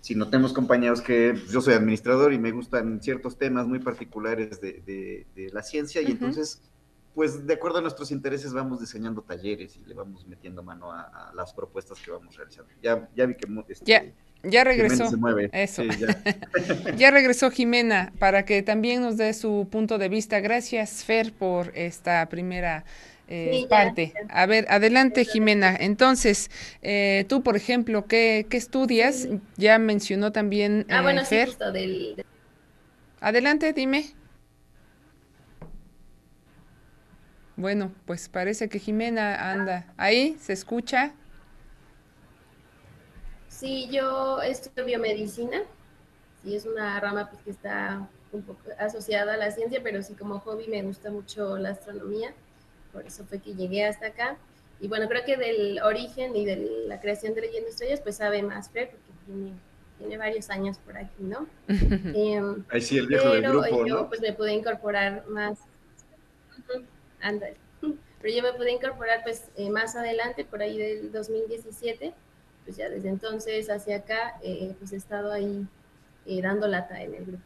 Speaker 5: Sino tenemos compañeros que pues, yo soy administrador y me gustan ciertos temas muy particulares de, la ciencia y entonces, pues de acuerdo a nuestros intereses vamos diseñando talleres y le vamos metiendo mano a, las propuestas que vamos realizando. Ya, ya vi que...
Speaker 2: Este, ya regresó. Eso. ya. regresó Jimena para que también nos dé su punto de vista. Gracias, Fer, por esta primera eh, parte. A ver, adelante, Jimena. Entonces, eh, tú, por ejemplo, ¿qué, estudias? Ya mencionó también
Speaker 6: ah, bueno,
Speaker 2: eh, Fer.
Speaker 6: del...
Speaker 2: Adelante, dime. Bueno, pues parece que Jimena anda ahí, ¿se escucha?
Speaker 6: Sí, yo estudio biomedicina. Sí, es una rama pues, que está un poco asociada a la ciencia, pero sí como hobby me gusta mucho la astronomía. Por eso fue que llegué hasta acá. Y bueno, creo que del origen y de la creación de Leyendo Estrellas, pues sabe más Fer, porque tiene, tiene varios años por aquí, ¿no?
Speaker 5: Em, Ahí sí, el viejo del grupo,
Speaker 6: yo pues me pude incorporar más. Ándale. Pero yo me pude incorporar pues eh, más adelante, por ahí del 2017 pues ya desde entonces hacia acá, eh, pues he estado ahí eh, dando lata en el grupo.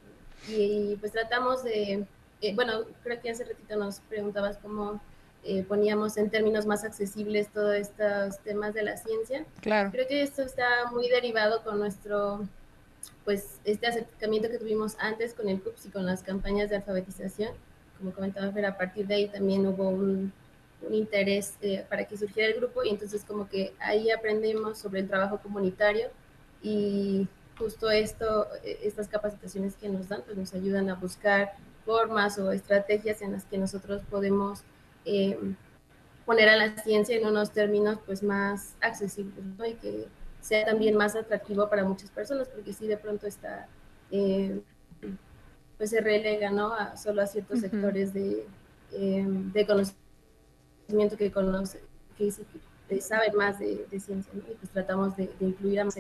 Speaker 6: Y, pues tratamos de, eh, bueno, creo que hace ratito nos preguntabas cómo poníamos en términos más accesibles todos estos temas de la ciencia.
Speaker 2: Claro.
Speaker 6: Creo que esto está muy derivado con nuestro, pues, este acercamiento que tuvimos antes con el CUPS y con las campañas de alfabetización. Como comentaba Fer, a partir de ahí también hubo un un interés eh, para que surgiera el grupo y entonces como que ahí aprendemos sobre el trabajo comunitario y justo esto, eh, estas capacitaciones que nos dan, pues nos ayudan a buscar formas o estrategias en las que nosotros podemos eh, poner a la ciencia en unos términos pues más accesibles y que sea también más atractivo para muchas personas, porque si de pronto está, pues se relega, ¿no? A, solo a ciertos sectores de, de conocimiento que conoce, que, sabe más de, ciencia, y pues tratamos de, incluir a más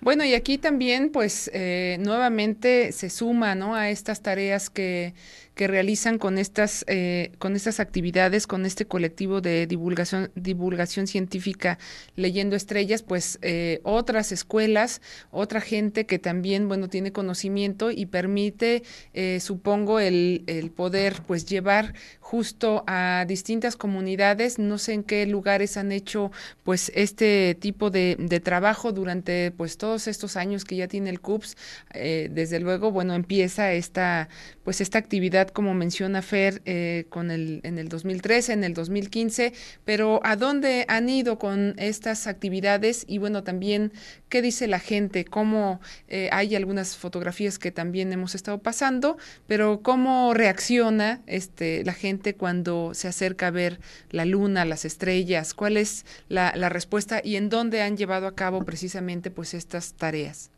Speaker 2: bueno, y aquí también, pues, eh, nuevamente se suma, ¿no? A estas tareas que, que realizan con estas, eh, con estas actividades, con este colectivo de divulgación, divulgación científica leyendo estrellas, pues eh, otras escuelas, otra gente que también, bueno, tiene conocimiento y permite, eh, supongo, el, el, poder, pues, llevar justo a distintas comunidades. No sé en qué lugares han hecho, pues, este tipo de, de trabajo durante, pues, todos estos años que ya tiene el CUPS. desde luego, bueno, empieza esta, pues, esta actividad como menciona Fer, eh, con el, en el 2013, en el 2015, pero ¿a dónde han ido con estas actividades? Y bueno, también, ¿qué dice la gente? ¿Cómo eh, hay algunas fotografías que también hemos estado pasando, pero cómo reacciona este, la gente cuando se acerca a ver la luna, las estrellas? ¿Cuál es la, la respuesta y en dónde han llevado a cabo precisamente pues estas tareas?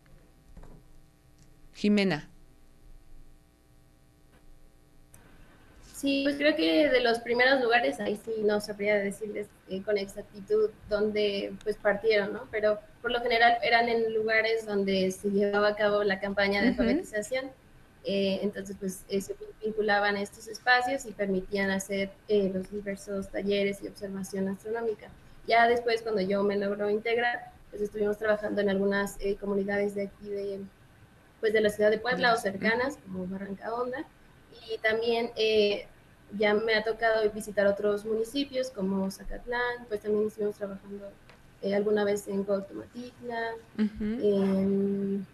Speaker 2: Jimena.
Speaker 6: Sí, pues creo que de los primeros lugares, ahí sí no sabría decirles eh, con exactitud dónde pues partieron, ¿no? Pero por lo general eran en lugares donde se llevaba a cabo la campaña de alfabetización. Eh, entonces, pues eh, se vinculaban estos espacios y permitían hacer los diversos talleres y observación astronómica. Ya después, cuando yo me logro integrar, pues estuvimos trabajando en algunas comunidades de aquí de, pues de la ciudad de Puebla o cercanas, como Barranca Honda, y también eh, ya me ha tocado visitar otros municipios como Zacatlán, pues también estuvimos trabajando eh, alguna vez en Cuauhtémoc, en,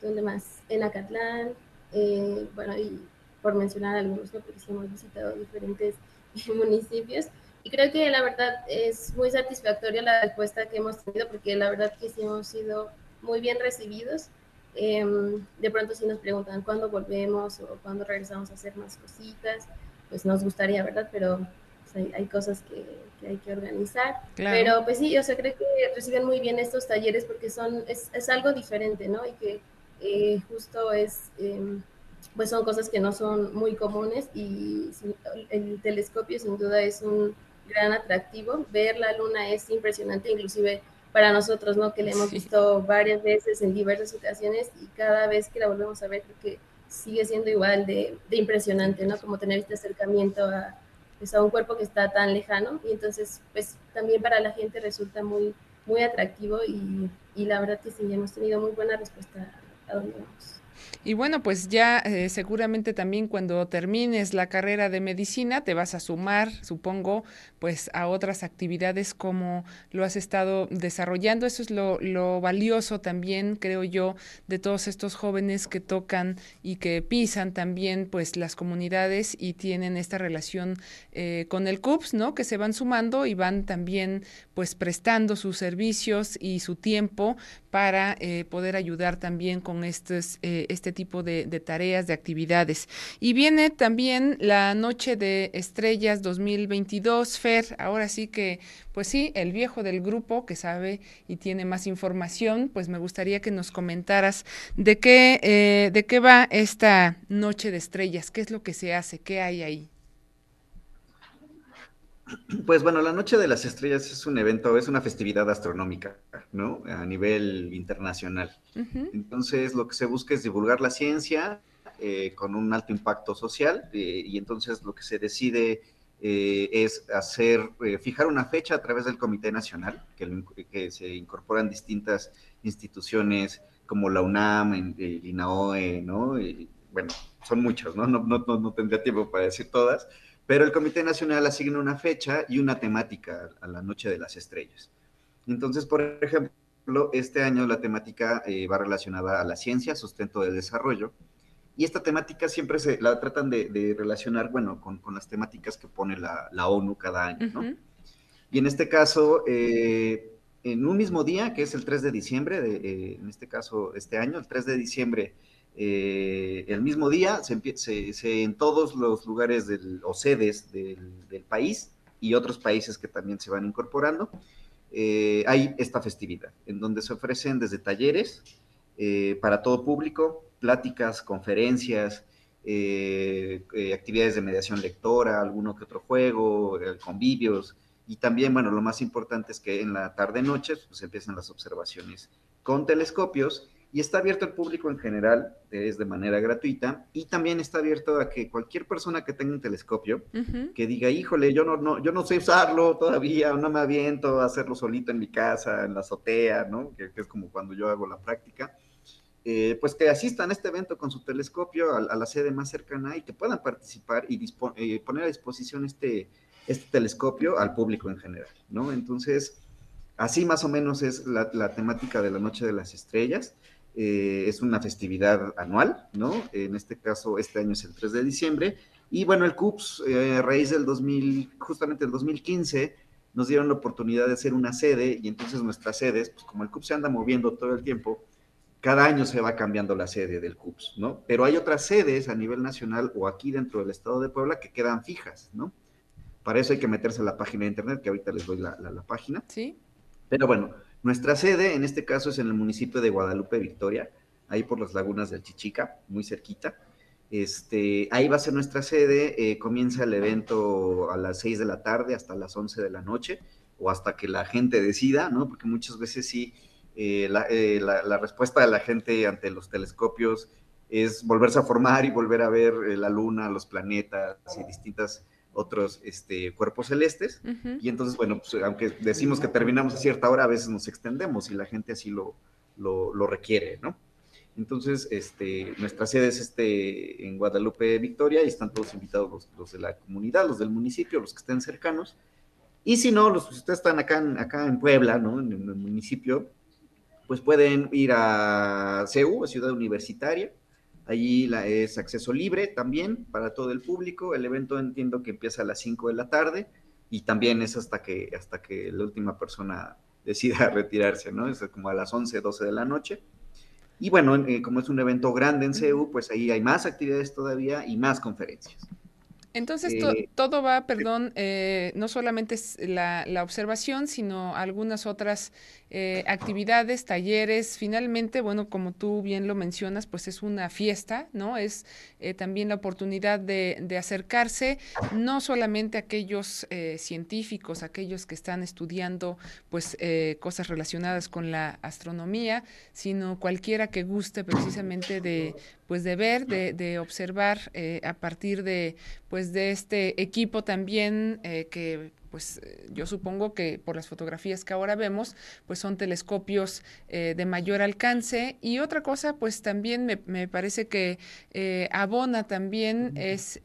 Speaker 6: ¿dónde más? En Acatlán, eh, bueno, y por mencionar algunos, ¿no? porque sí hemos visitado diferentes municipios. Y creo que la verdad es muy satisfactoria la respuesta que hemos tenido, porque la verdad que sí hemos sido muy bien recibidos em, de pronto si nos preguntan cuándo volvemos o cuándo regresamos a hacer más cositas, pues nos gustaría, ¿verdad? Pero pues, hay, cosas que, hay que organizar. Pero pues sí, o sea, creo que reciben muy bien estos talleres porque son, es, es algo diferente, ¿no? Y que eh, justo es, em, pues son cosas que no son muy comunes y el telescopio sin duda es un gran atractivo. Ver la luna es impresionante, inclusive para nosotros, ¿no? Que la hemos visto varias veces en diversas ocasiones y cada vez que la volvemos a ver creo que sigue siendo igual de, de impresionante, ¿no? Como tener este acercamiento a, pues, a un cuerpo que está tan lejano y entonces pues también para la gente resulta muy, muy atractivo y, y la verdad que sí, hemos tenido muy buena respuesta a dónde vamos.
Speaker 2: Y bueno, pues ya eh, seguramente también cuando termines la carrera de medicina te vas a sumar, supongo, pues a otras actividades como lo has estado desarrollando. Eso es lo, lo valioso también, creo yo, de todos estos jóvenes que tocan y que pisan también pues las comunidades y tienen esta relación eh, con el CUPS, ¿no? Que se van sumando y van también pues prestando sus servicios y su tiempo para eh, poder ayudar también con estos, eh, este tipo de, tareas, de actividades. Y viene también la Noche de Estrellas 2022, Fer, ahora sí que, pues sí, el viejo del grupo que sabe y tiene más información, pues me gustaría que nos comentaras de qué, eh, de qué va esta Noche de Estrellas, qué es lo que se hace, qué hay ahí.
Speaker 5: Pues bueno, la Noche de las Estrellas es un evento, es una festividad astronómica, ¿no? A nivel internacional. Entonces, lo que se busca es divulgar la ciencia eh, con un alto impacto social eh, y entonces lo que se decide eh, es hacer, fijar una fecha a través del Comité Nacional, que, se incorporan distintas instituciones como la UNAM, el INAOE, ¿no? bueno, son muchas, ¿no? No, no, no tendría tiempo para decir todas pero el Comité Nacional asigna una fecha y una temática a la Noche de las Estrellas. Entonces, por ejemplo, este año la temática eh, va relacionada a la ciencia, sustento del desarrollo, y esta temática siempre se la tratan de, relacionar, bueno, con, las temáticas que pone la, ONU cada año, ¿no? Y en este caso, eh, en un mismo día, que es el 3 de diciembre, de, eh, en este caso, este año, el 3 de diciembre eh, el mismo día se, en todos los lugares o sedes del, país y otros países que también se van incorporando, eh, hay esta festividad, en donde se ofrecen desde talleres eh, para todo público, pláticas, conferencias, actividades de mediación lectora, alguno que otro juego, convivios, y también, bueno, lo más importante es que en la tarde-noche pues empiezan las observaciones con telescopios y está abierto al público en general, es de manera gratuita, y también está abierto a que cualquier persona que tenga un telescopio, que diga, híjole, yo no, no, yo no sé usarlo todavía, no me aviento a hacerlo solito en mi casa, en la azotea, ¿no? Que, es como cuando yo hago la práctica. Eh, pues que asistan a este evento con su telescopio a, la sede más cercana y que puedan participar y eh, poner a disposición este, este telescopio al público en general, ¿no? Entonces, así más o menos es la, la temática de la Noche de las Estrellas. Eh, es una festividad anual, ¿no? En este caso, este año es el 3 de diciembre. Y bueno, el CUPS, eh, a raíz del 2000, justamente el 2015, nos dieron la oportunidad de hacer una sede y entonces nuestras sedes, pues como el CUPS se anda moviendo todo el tiempo, cada año se va cambiando la sede del CUPS, ¿no? Pero hay otras sedes a nivel nacional o aquí dentro del estado de Puebla que quedan fijas, ¿no? Para eso hay que meterse a la página de internet, que ahorita les doy la, la página.
Speaker 2: Sí.
Speaker 5: Pero bueno, nuestra sede, en este caso, es en el municipio de Guadalupe, Victoria, ahí por las lagunas del Chichica, muy cerquita. Este, ahí va a ser nuestra sede, eh, comienza el evento a las 6 de la tarde hasta las 11 de la noche, o hasta que la gente decida, ¿no? Porque muchas veces sí, eh, eh, la, la, respuesta de la gente ante los telescopios es volverse a formar y volver a ver la luna, los planetas y distintas otros este, cuerpos celestes. Y entonces, bueno, pues, aunque decimos que terminamos a cierta hora, a veces nos extendemos y la gente así lo, lo, requiere, ¿no? Entonces, este, nuestra sede es este, en Guadalupe, Victoria, y están todos invitados los, de la comunidad, los del municipio, los que estén cercanos. Y si no, los que ustedes están acá en, acá en Puebla, ¿no? En, en el municipio, pues pueden ir a CEU, Ciudad Universitaria, Allí la, es acceso libre también para todo el público. El evento entiendo que empieza a las 5 de la tarde y también es hasta que, hasta que la última persona decida retirarse, ¿no? Es como a las 11, 12 de la noche. Y bueno, eh, como es un evento grande en CEU, pues ahí hay más actividades todavía y más conferencias.
Speaker 2: Entonces, eh, todo va, perdón, eh, no solamente es la, la, observación, sino algunas otras eh, actividades, talleres. Finalmente, bueno, como tú bien lo mencionas, pues es una fiesta, ¿no? Es también la oportunidad de, acercarse no solamente a aquellos científicos, aquellos que están estudiando, pues, cosas relacionadas con la astronomía, sino cualquiera que guste precisamente de pues de ver, de, de observar eh, a partir de pues de este equipo también eh, que pues eh, yo supongo que por las fotografías que ahora vemos, pues son telescopios eh, de mayor alcance. Y otra cosa, pues también me, parece que eh, abona también es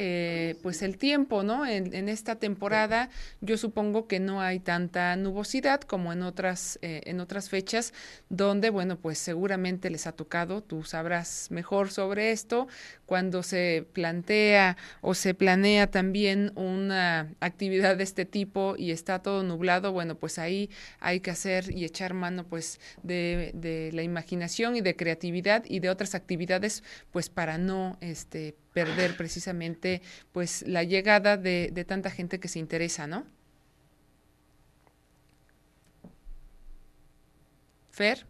Speaker 2: pues el tiempo, ¿no? En, en, esta temporada yo supongo que no hay tanta nubosidad como en otras, en otras fechas, donde, bueno, pues seguramente les ha tocado, tú sabrás mejor sobre esto, cuando se plantea o se planea también una actividad de este tipo y está todo nublado, bueno, pues ahí hay que hacer y echar mano pues de, de la imaginación y de creatividad y de otras actividades pues para no este perder precisamente pues la llegada de, de tanta gente que se interesa, ¿no? Fer.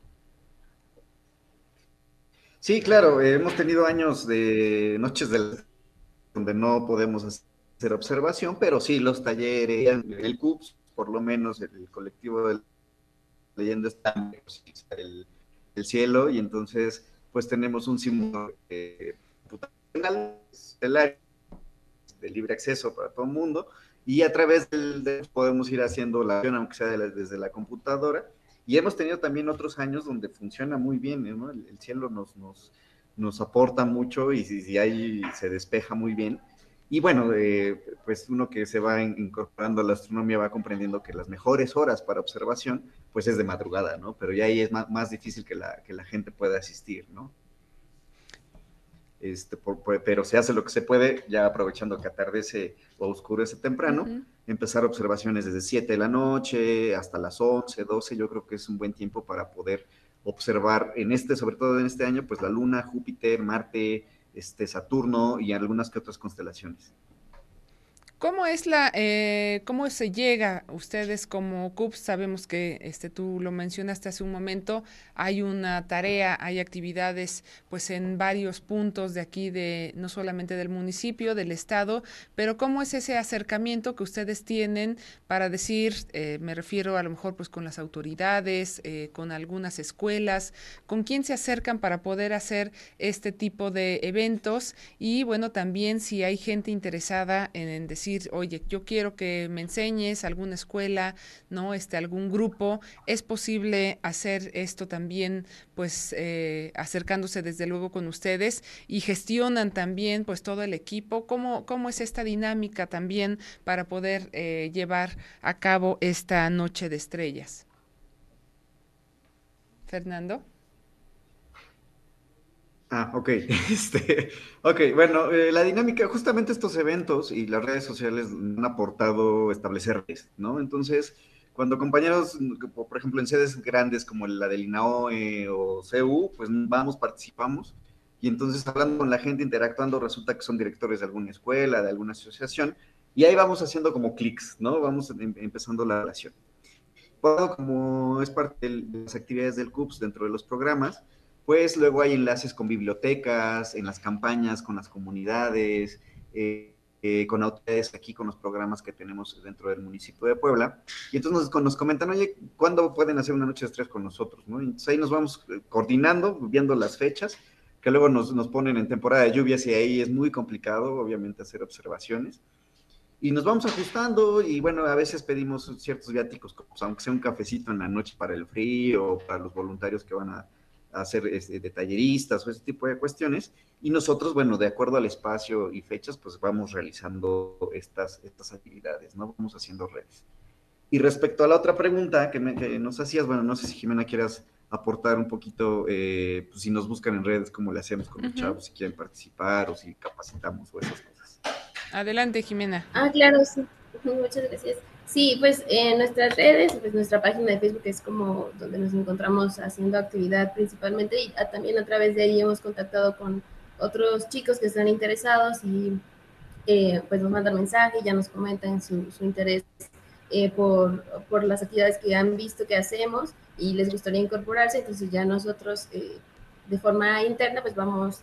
Speaker 5: Sí, claro, hemos tenido años de noches del, donde no podemos hacer hacer observación, pero sí los talleres, el CUPS, por lo menos el, colectivo de leyenda está el, el, cielo y entonces pues tenemos un simulador eh, de libre acceso para todo el mundo y a través del de, podemos ir haciendo la aunque sea desde la computadora y hemos tenido también otros años donde funciona muy bien, el, cielo nos, nos, nos aporta mucho y si ahí se despeja muy bien y bueno, eh, pues uno que se va incorporando a la astronomía va comprendiendo que las mejores horas para observación, pues es de madrugada, ¿no? Pero ya ahí es más, difícil que la, que la gente pueda asistir, ¿no? Este, pero se hace lo que se puede, ya aprovechando que atardece o oscurece temprano, empezar observaciones desde 7 de la noche hasta las 11, 12, yo creo que es un buen tiempo para poder observar en este, sobre todo en este año, pues la Luna, Júpiter, Marte, este, Saturno y algunas que otras constelaciones.
Speaker 2: ¿Cómo es la, eh, cómo se llega ustedes como CUPS? Sabemos que este, tú lo mencionaste hace un momento, hay una tarea, hay actividades pues en varios puntos de aquí, de no solamente del municipio, del estado, pero ¿cómo es ese acercamiento que ustedes tienen para decir, eh, me refiero a lo mejor pues con las autoridades, eh, con algunas escuelas, con quién se acercan para poder hacer este tipo de eventos y bueno, también si hay gente interesada en decir, oye, yo quiero que me enseñes alguna escuela, ¿no? Este, algún grupo, es posible hacer esto también, pues, eh, acercándose desde luego con ustedes y gestionan también, pues, todo el equipo. ¿Cómo, cómo es esta dinámica también para poder eh, llevar a cabo esta noche de estrellas? Fernando.
Speaker 5: Ah, ok. Este, ok, bueno, eh, la dinámica, justamente estos eventos y las redes sociales han aportado establecer redes, ¿no? Entonces, cuando compañeros, por ejemplo, en sedes grandes como la del INAOE o CEU, pues vamos, participamos, y entonces hablando con la gente, interactuando, resulta que son directores de alguna escuela, de alguna asociación, y ahí vamos haciendo como clics, ¿no? Vamos em, empezando la relación. Como es parte de las actividades del CUPS dentro de los programas, pues luego hay enlaces con bibliotecas, en las campañas, con las comunidades, eh, eh, con autoridades aquí, con los programas que tenemos dentro del municipio de Puebla. Y entonces nos, comentan, oye, ¿cuándo pueden hacer una noche de estrés con nosotros? Entonces ahí nos vamos eh, coordinando, viendo las fechas, que luego nos, nos ponen en temporada de lluvias y ahí es muy complicado, obviamente, hacer observaciones y nos vamos ajustando y bueno, a veces pedimos ciertos viáticos, aunque sea un cafecito en la noche para el frío, para los voluntarios que van a, hacer este, de talleristas o ese tipo de cuestiones. Y nosotros, bueno, de acuerdo al espacio y fechas, pues vamos realizando estas, estas actividades, ¿no? Vamos haciendo redes. Y respecto a la otra pregunta que, nos hacías, bueno, no sé si Jimena quieras aportar un poquito, eh, pues si nos buscan en redes, cómo le hacemos con los chavos, si quieren participar o si capacitamos o esas cosas.
Speaker 2: Adelante, Jimena.
Speaker 6: Ah, claro, sí. Muchas gracias. Sí, pues en nuestras redes, pues nuestra página de Facebook es como donde nos encontramos haciendo actividad principalmente y también a través de ahí hemos contactado con otros chicos que están interesados y eh, pues nos mandan mensajes, ya nos comentan su, su interés eh, por, por, las actividades que han visto que hacemos y les gustaría incorporarse, entonces ya nosotros eh, de forma interna pues vamos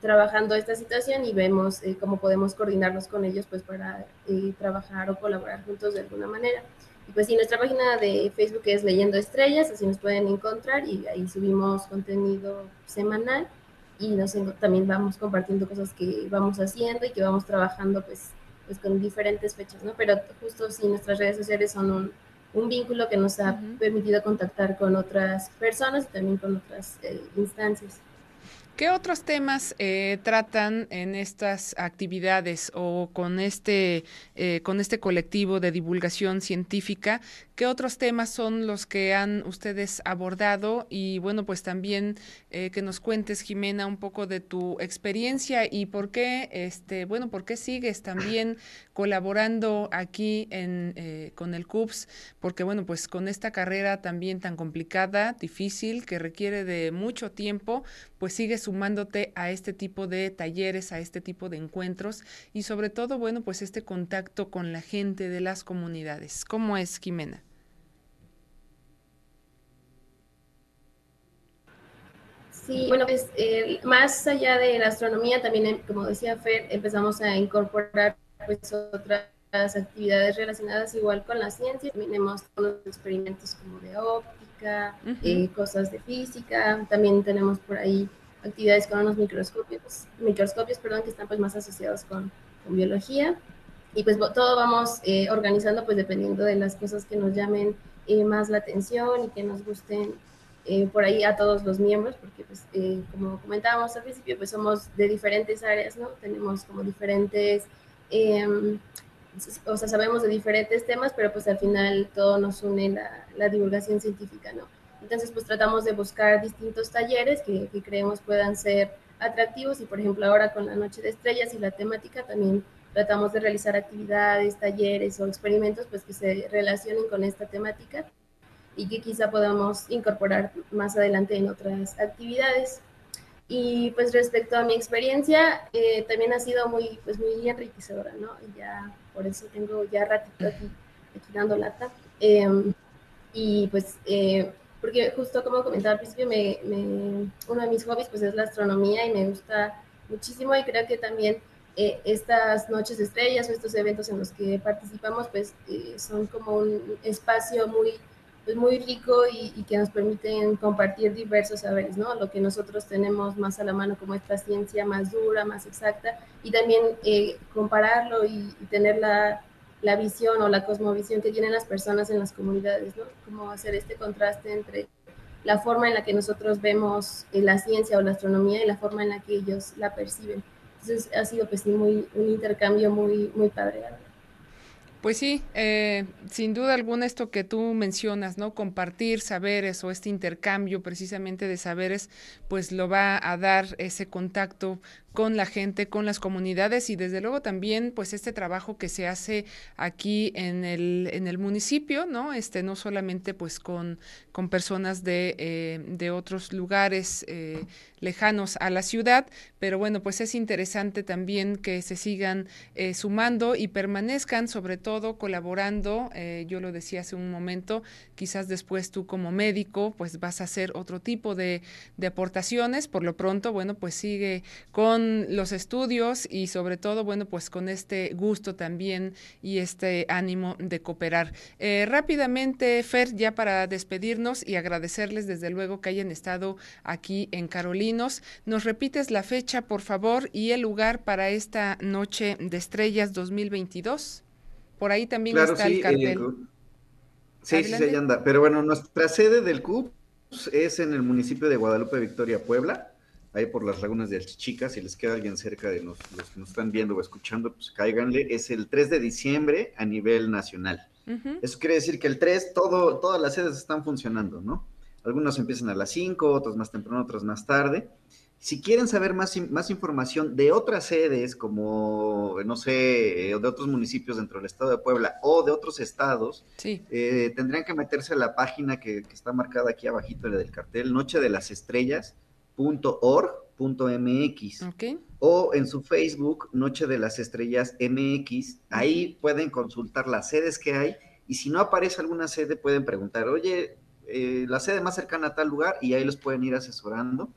Speaker 6: trabajando esta situación y vemos eh, cómo podemos coordinarnos con ellos pues para eh, trabajar o colaborar juntos de alguna manera. Y pues sí, nuestra página de Facebook es Leyendo Estrellas, así nos pueden encontrar y ahí subimos contenido semanal y nos, también vamos compartiendo cosas que vamos haciendo y que vamos trabajando pues, pues con diferentes fechas, ¿no? Pero justo sí, nuestras redes sociales son un, un vínculo que nos ha permitido contactar con otras personas y también con otras eh, instancias.
Speaker 2: ¿Qué otros temas eh, tratan en estas actividades o con este, eh, con este colectivo de divulgación científica? ¿Qué otros temas son los que han ustedes abordado? Y bueno, pues también eh, que nos cuentes, Jimena, un poco de tu experiencia y por qué, este, bueno, por qué sigues también colaborando aquí en, eh, con el CUPS, porque bueno, pues con esta carrera también tan complicada, difícil, que requiere de mucho tiempo, pues sigues sumándote a este tipo de talleres, a este tipo de encuentros y sobre todo, bueno, pues este contacto con la gente de las comunidades. ¿Cómo es, Jimena?
Speaker 6: Sí, bueno, pues eh, más allá de la astronomía, también, em, como decía Fer, empezamos a incorporar pues otras actividades relacionadas igual con la ciencia. También hemos tenido experimentos como de óptica, eh, cosas de física. También tenemos por ahí actividades con unos microscopios, microscopios, perdón, que están pues más asociados con, con biología. Y pues todo vamos eh, organizando pues dependiendo de las cosas que nos llamen más la atención y que nos gusten eh, por ahí a todos los miembros, porque pues, eh, como comentábamos al principio, pues somos de diferentes áreas, ¿no? Tenemos como diferentes, em, o sea, sabemos de diferentes temas, pero pues al final todo nos une la, la, divulgación científica, ¿no? Entonces pues tratamos de buscar distintos talleres que, que creemos puedan ser atractivos y por ejemplo ahora con la Noche de Estrellas y la temática también tratamos de realizar actividades, talleres o experimentos pues que se relacionen con esta temática y que quizá podamos incorporar más adelante en otras actividades. Y pues respecto a mi experiencia, eh, también ha sido muy, pues muy enriquecedora, ¿no? Ya por eso tengo ya ratito aquí, aquí dando lata. Em, y pues, eh, porque justo como comentaba al principio, me, me, uno de mis hobbies pues es la astronomía y me gusta muchísimo y creo que también eh, estas noches de estrellas o estos eventos en los que participamos pues son como un espacio muy es muy rico y, que nos permiten compartir diversos saberes, ¿no? Lo que nosotros tenemos más a la mano como esta ciencia más dura, más exacta, y también eh, compararlo y, tener la, la, visión o la cosmovisión que tienen las personas en las comunidades, ¿no? Cómo hacer este contraste entre la forma en la que nosotros vemos eh, la ciencia o la astronomía y la forma en la que ellos la perciben. Entonces ha sido pues sí, muy, un intercambio muy, muy padre.
Speaker 2: Pues sí, eh, sin duda alguna esto que tú mencionas, ¿no? Compartir saberes o este intercambio precisamente de saberes, pues lo va a dar ese contacto con la gente, con las comunidades y desde luego también pues este trabajo que se hace aquí en el, en el municipio, ¿no? Este, no solamente pues con, con personas de, eh, de otros lugares eh, lejanos a la ciudad, pero bueno, pues es interesante también que se sigan eh, sumando y permanezcan sobre todo colaborando, yo lo decía hace un momento, quizás después tú como médico pues vas a hacer otro tipo de, de aportaciones, por lo pronto, bueno, pues sigue con los estudios y sobre todo, bueno, pues con este gusto también y este ánimo de cooperar. Eh, rápidamente, Fer, ya para despedirnos y agradecerles desde luego que hayan estado aquí en Carolinos, ¿nos repites la fecha, por favor, y el lugar para esta Noche de Estrellas 2022? Por ahí también está el cartel.
Speaker 5: sí, sí, sí, anda. Pero bueno, nuestra sede del CUP es en el municipio de Guadalupe Victoria, Puebla ahí por las lagunas de Chicas, si les queda alguien cerca de los, que nos están viendo o escuchando, pues cáiganle, es el 3 de diciembre a nivel nacional. Eso quiere decir que el 3, todo, todas las sedes están funcionando, ¿no? Algunos empiezan a las 5, otros más temprano, otros más tarde. Si quieren saber más, más información de otras sedes, como, no sé, eh, de otros municipios dentro del estado de Puebla o de otros estados, eh, tendrían que meterse a la página que, está marcada aquí abajito del cartel, noche de las estrellas.org.mx o en su Facebook, Noche de las Estrellas MX, ahí pueden consultar las sedes que hay. Y si no aparece alguna sede pueden preguntar, oye, eh, la sede más cercana a tal lugar y ahí los pueden ir asesorando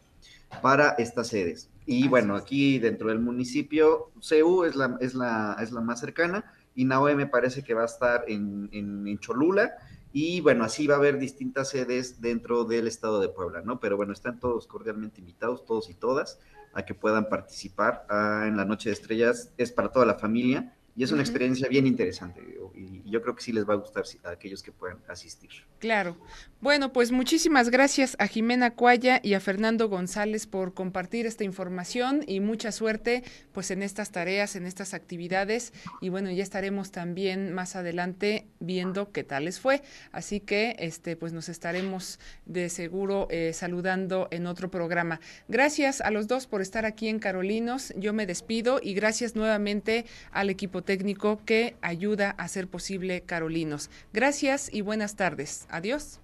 Speaker 5: para estas sedes. Y bueno, aquí dentro del municipio, CEU es la, es la, es la más cercana. Y NAOE me parece que va a estar en, en, Cholula. Y bueno, así va a haber distintas sedes dentro del estado de Puebla, ¿no? Pero bueno, están todos cordialmente invitados, todos y todas, a que puedan participar ah, en la Noche de Estrellas. Es para toda la familia y es una experiencia bien interesante y yo creo que sí les va a gustar a aquellos que puedan asistir.
Speaker 2: Claro. Bueno, pues muchísimas gracias a Jimena Cuaya y a Fernando González por compartir esta información y mucha suerte pues en estas tareas, en estas actividades y bueno, ya estaremos también más adelante viendo qué tal les fue. Así que este pues nos estaremos de seguro eh, saludando en otro programa. Gracias a los dos por estar aquí en Carolinos. Yo me despido y gracias nuevamente al técnico que ayuda a hacer posible Carolinos. Gracias y buenas tardes. Adiós.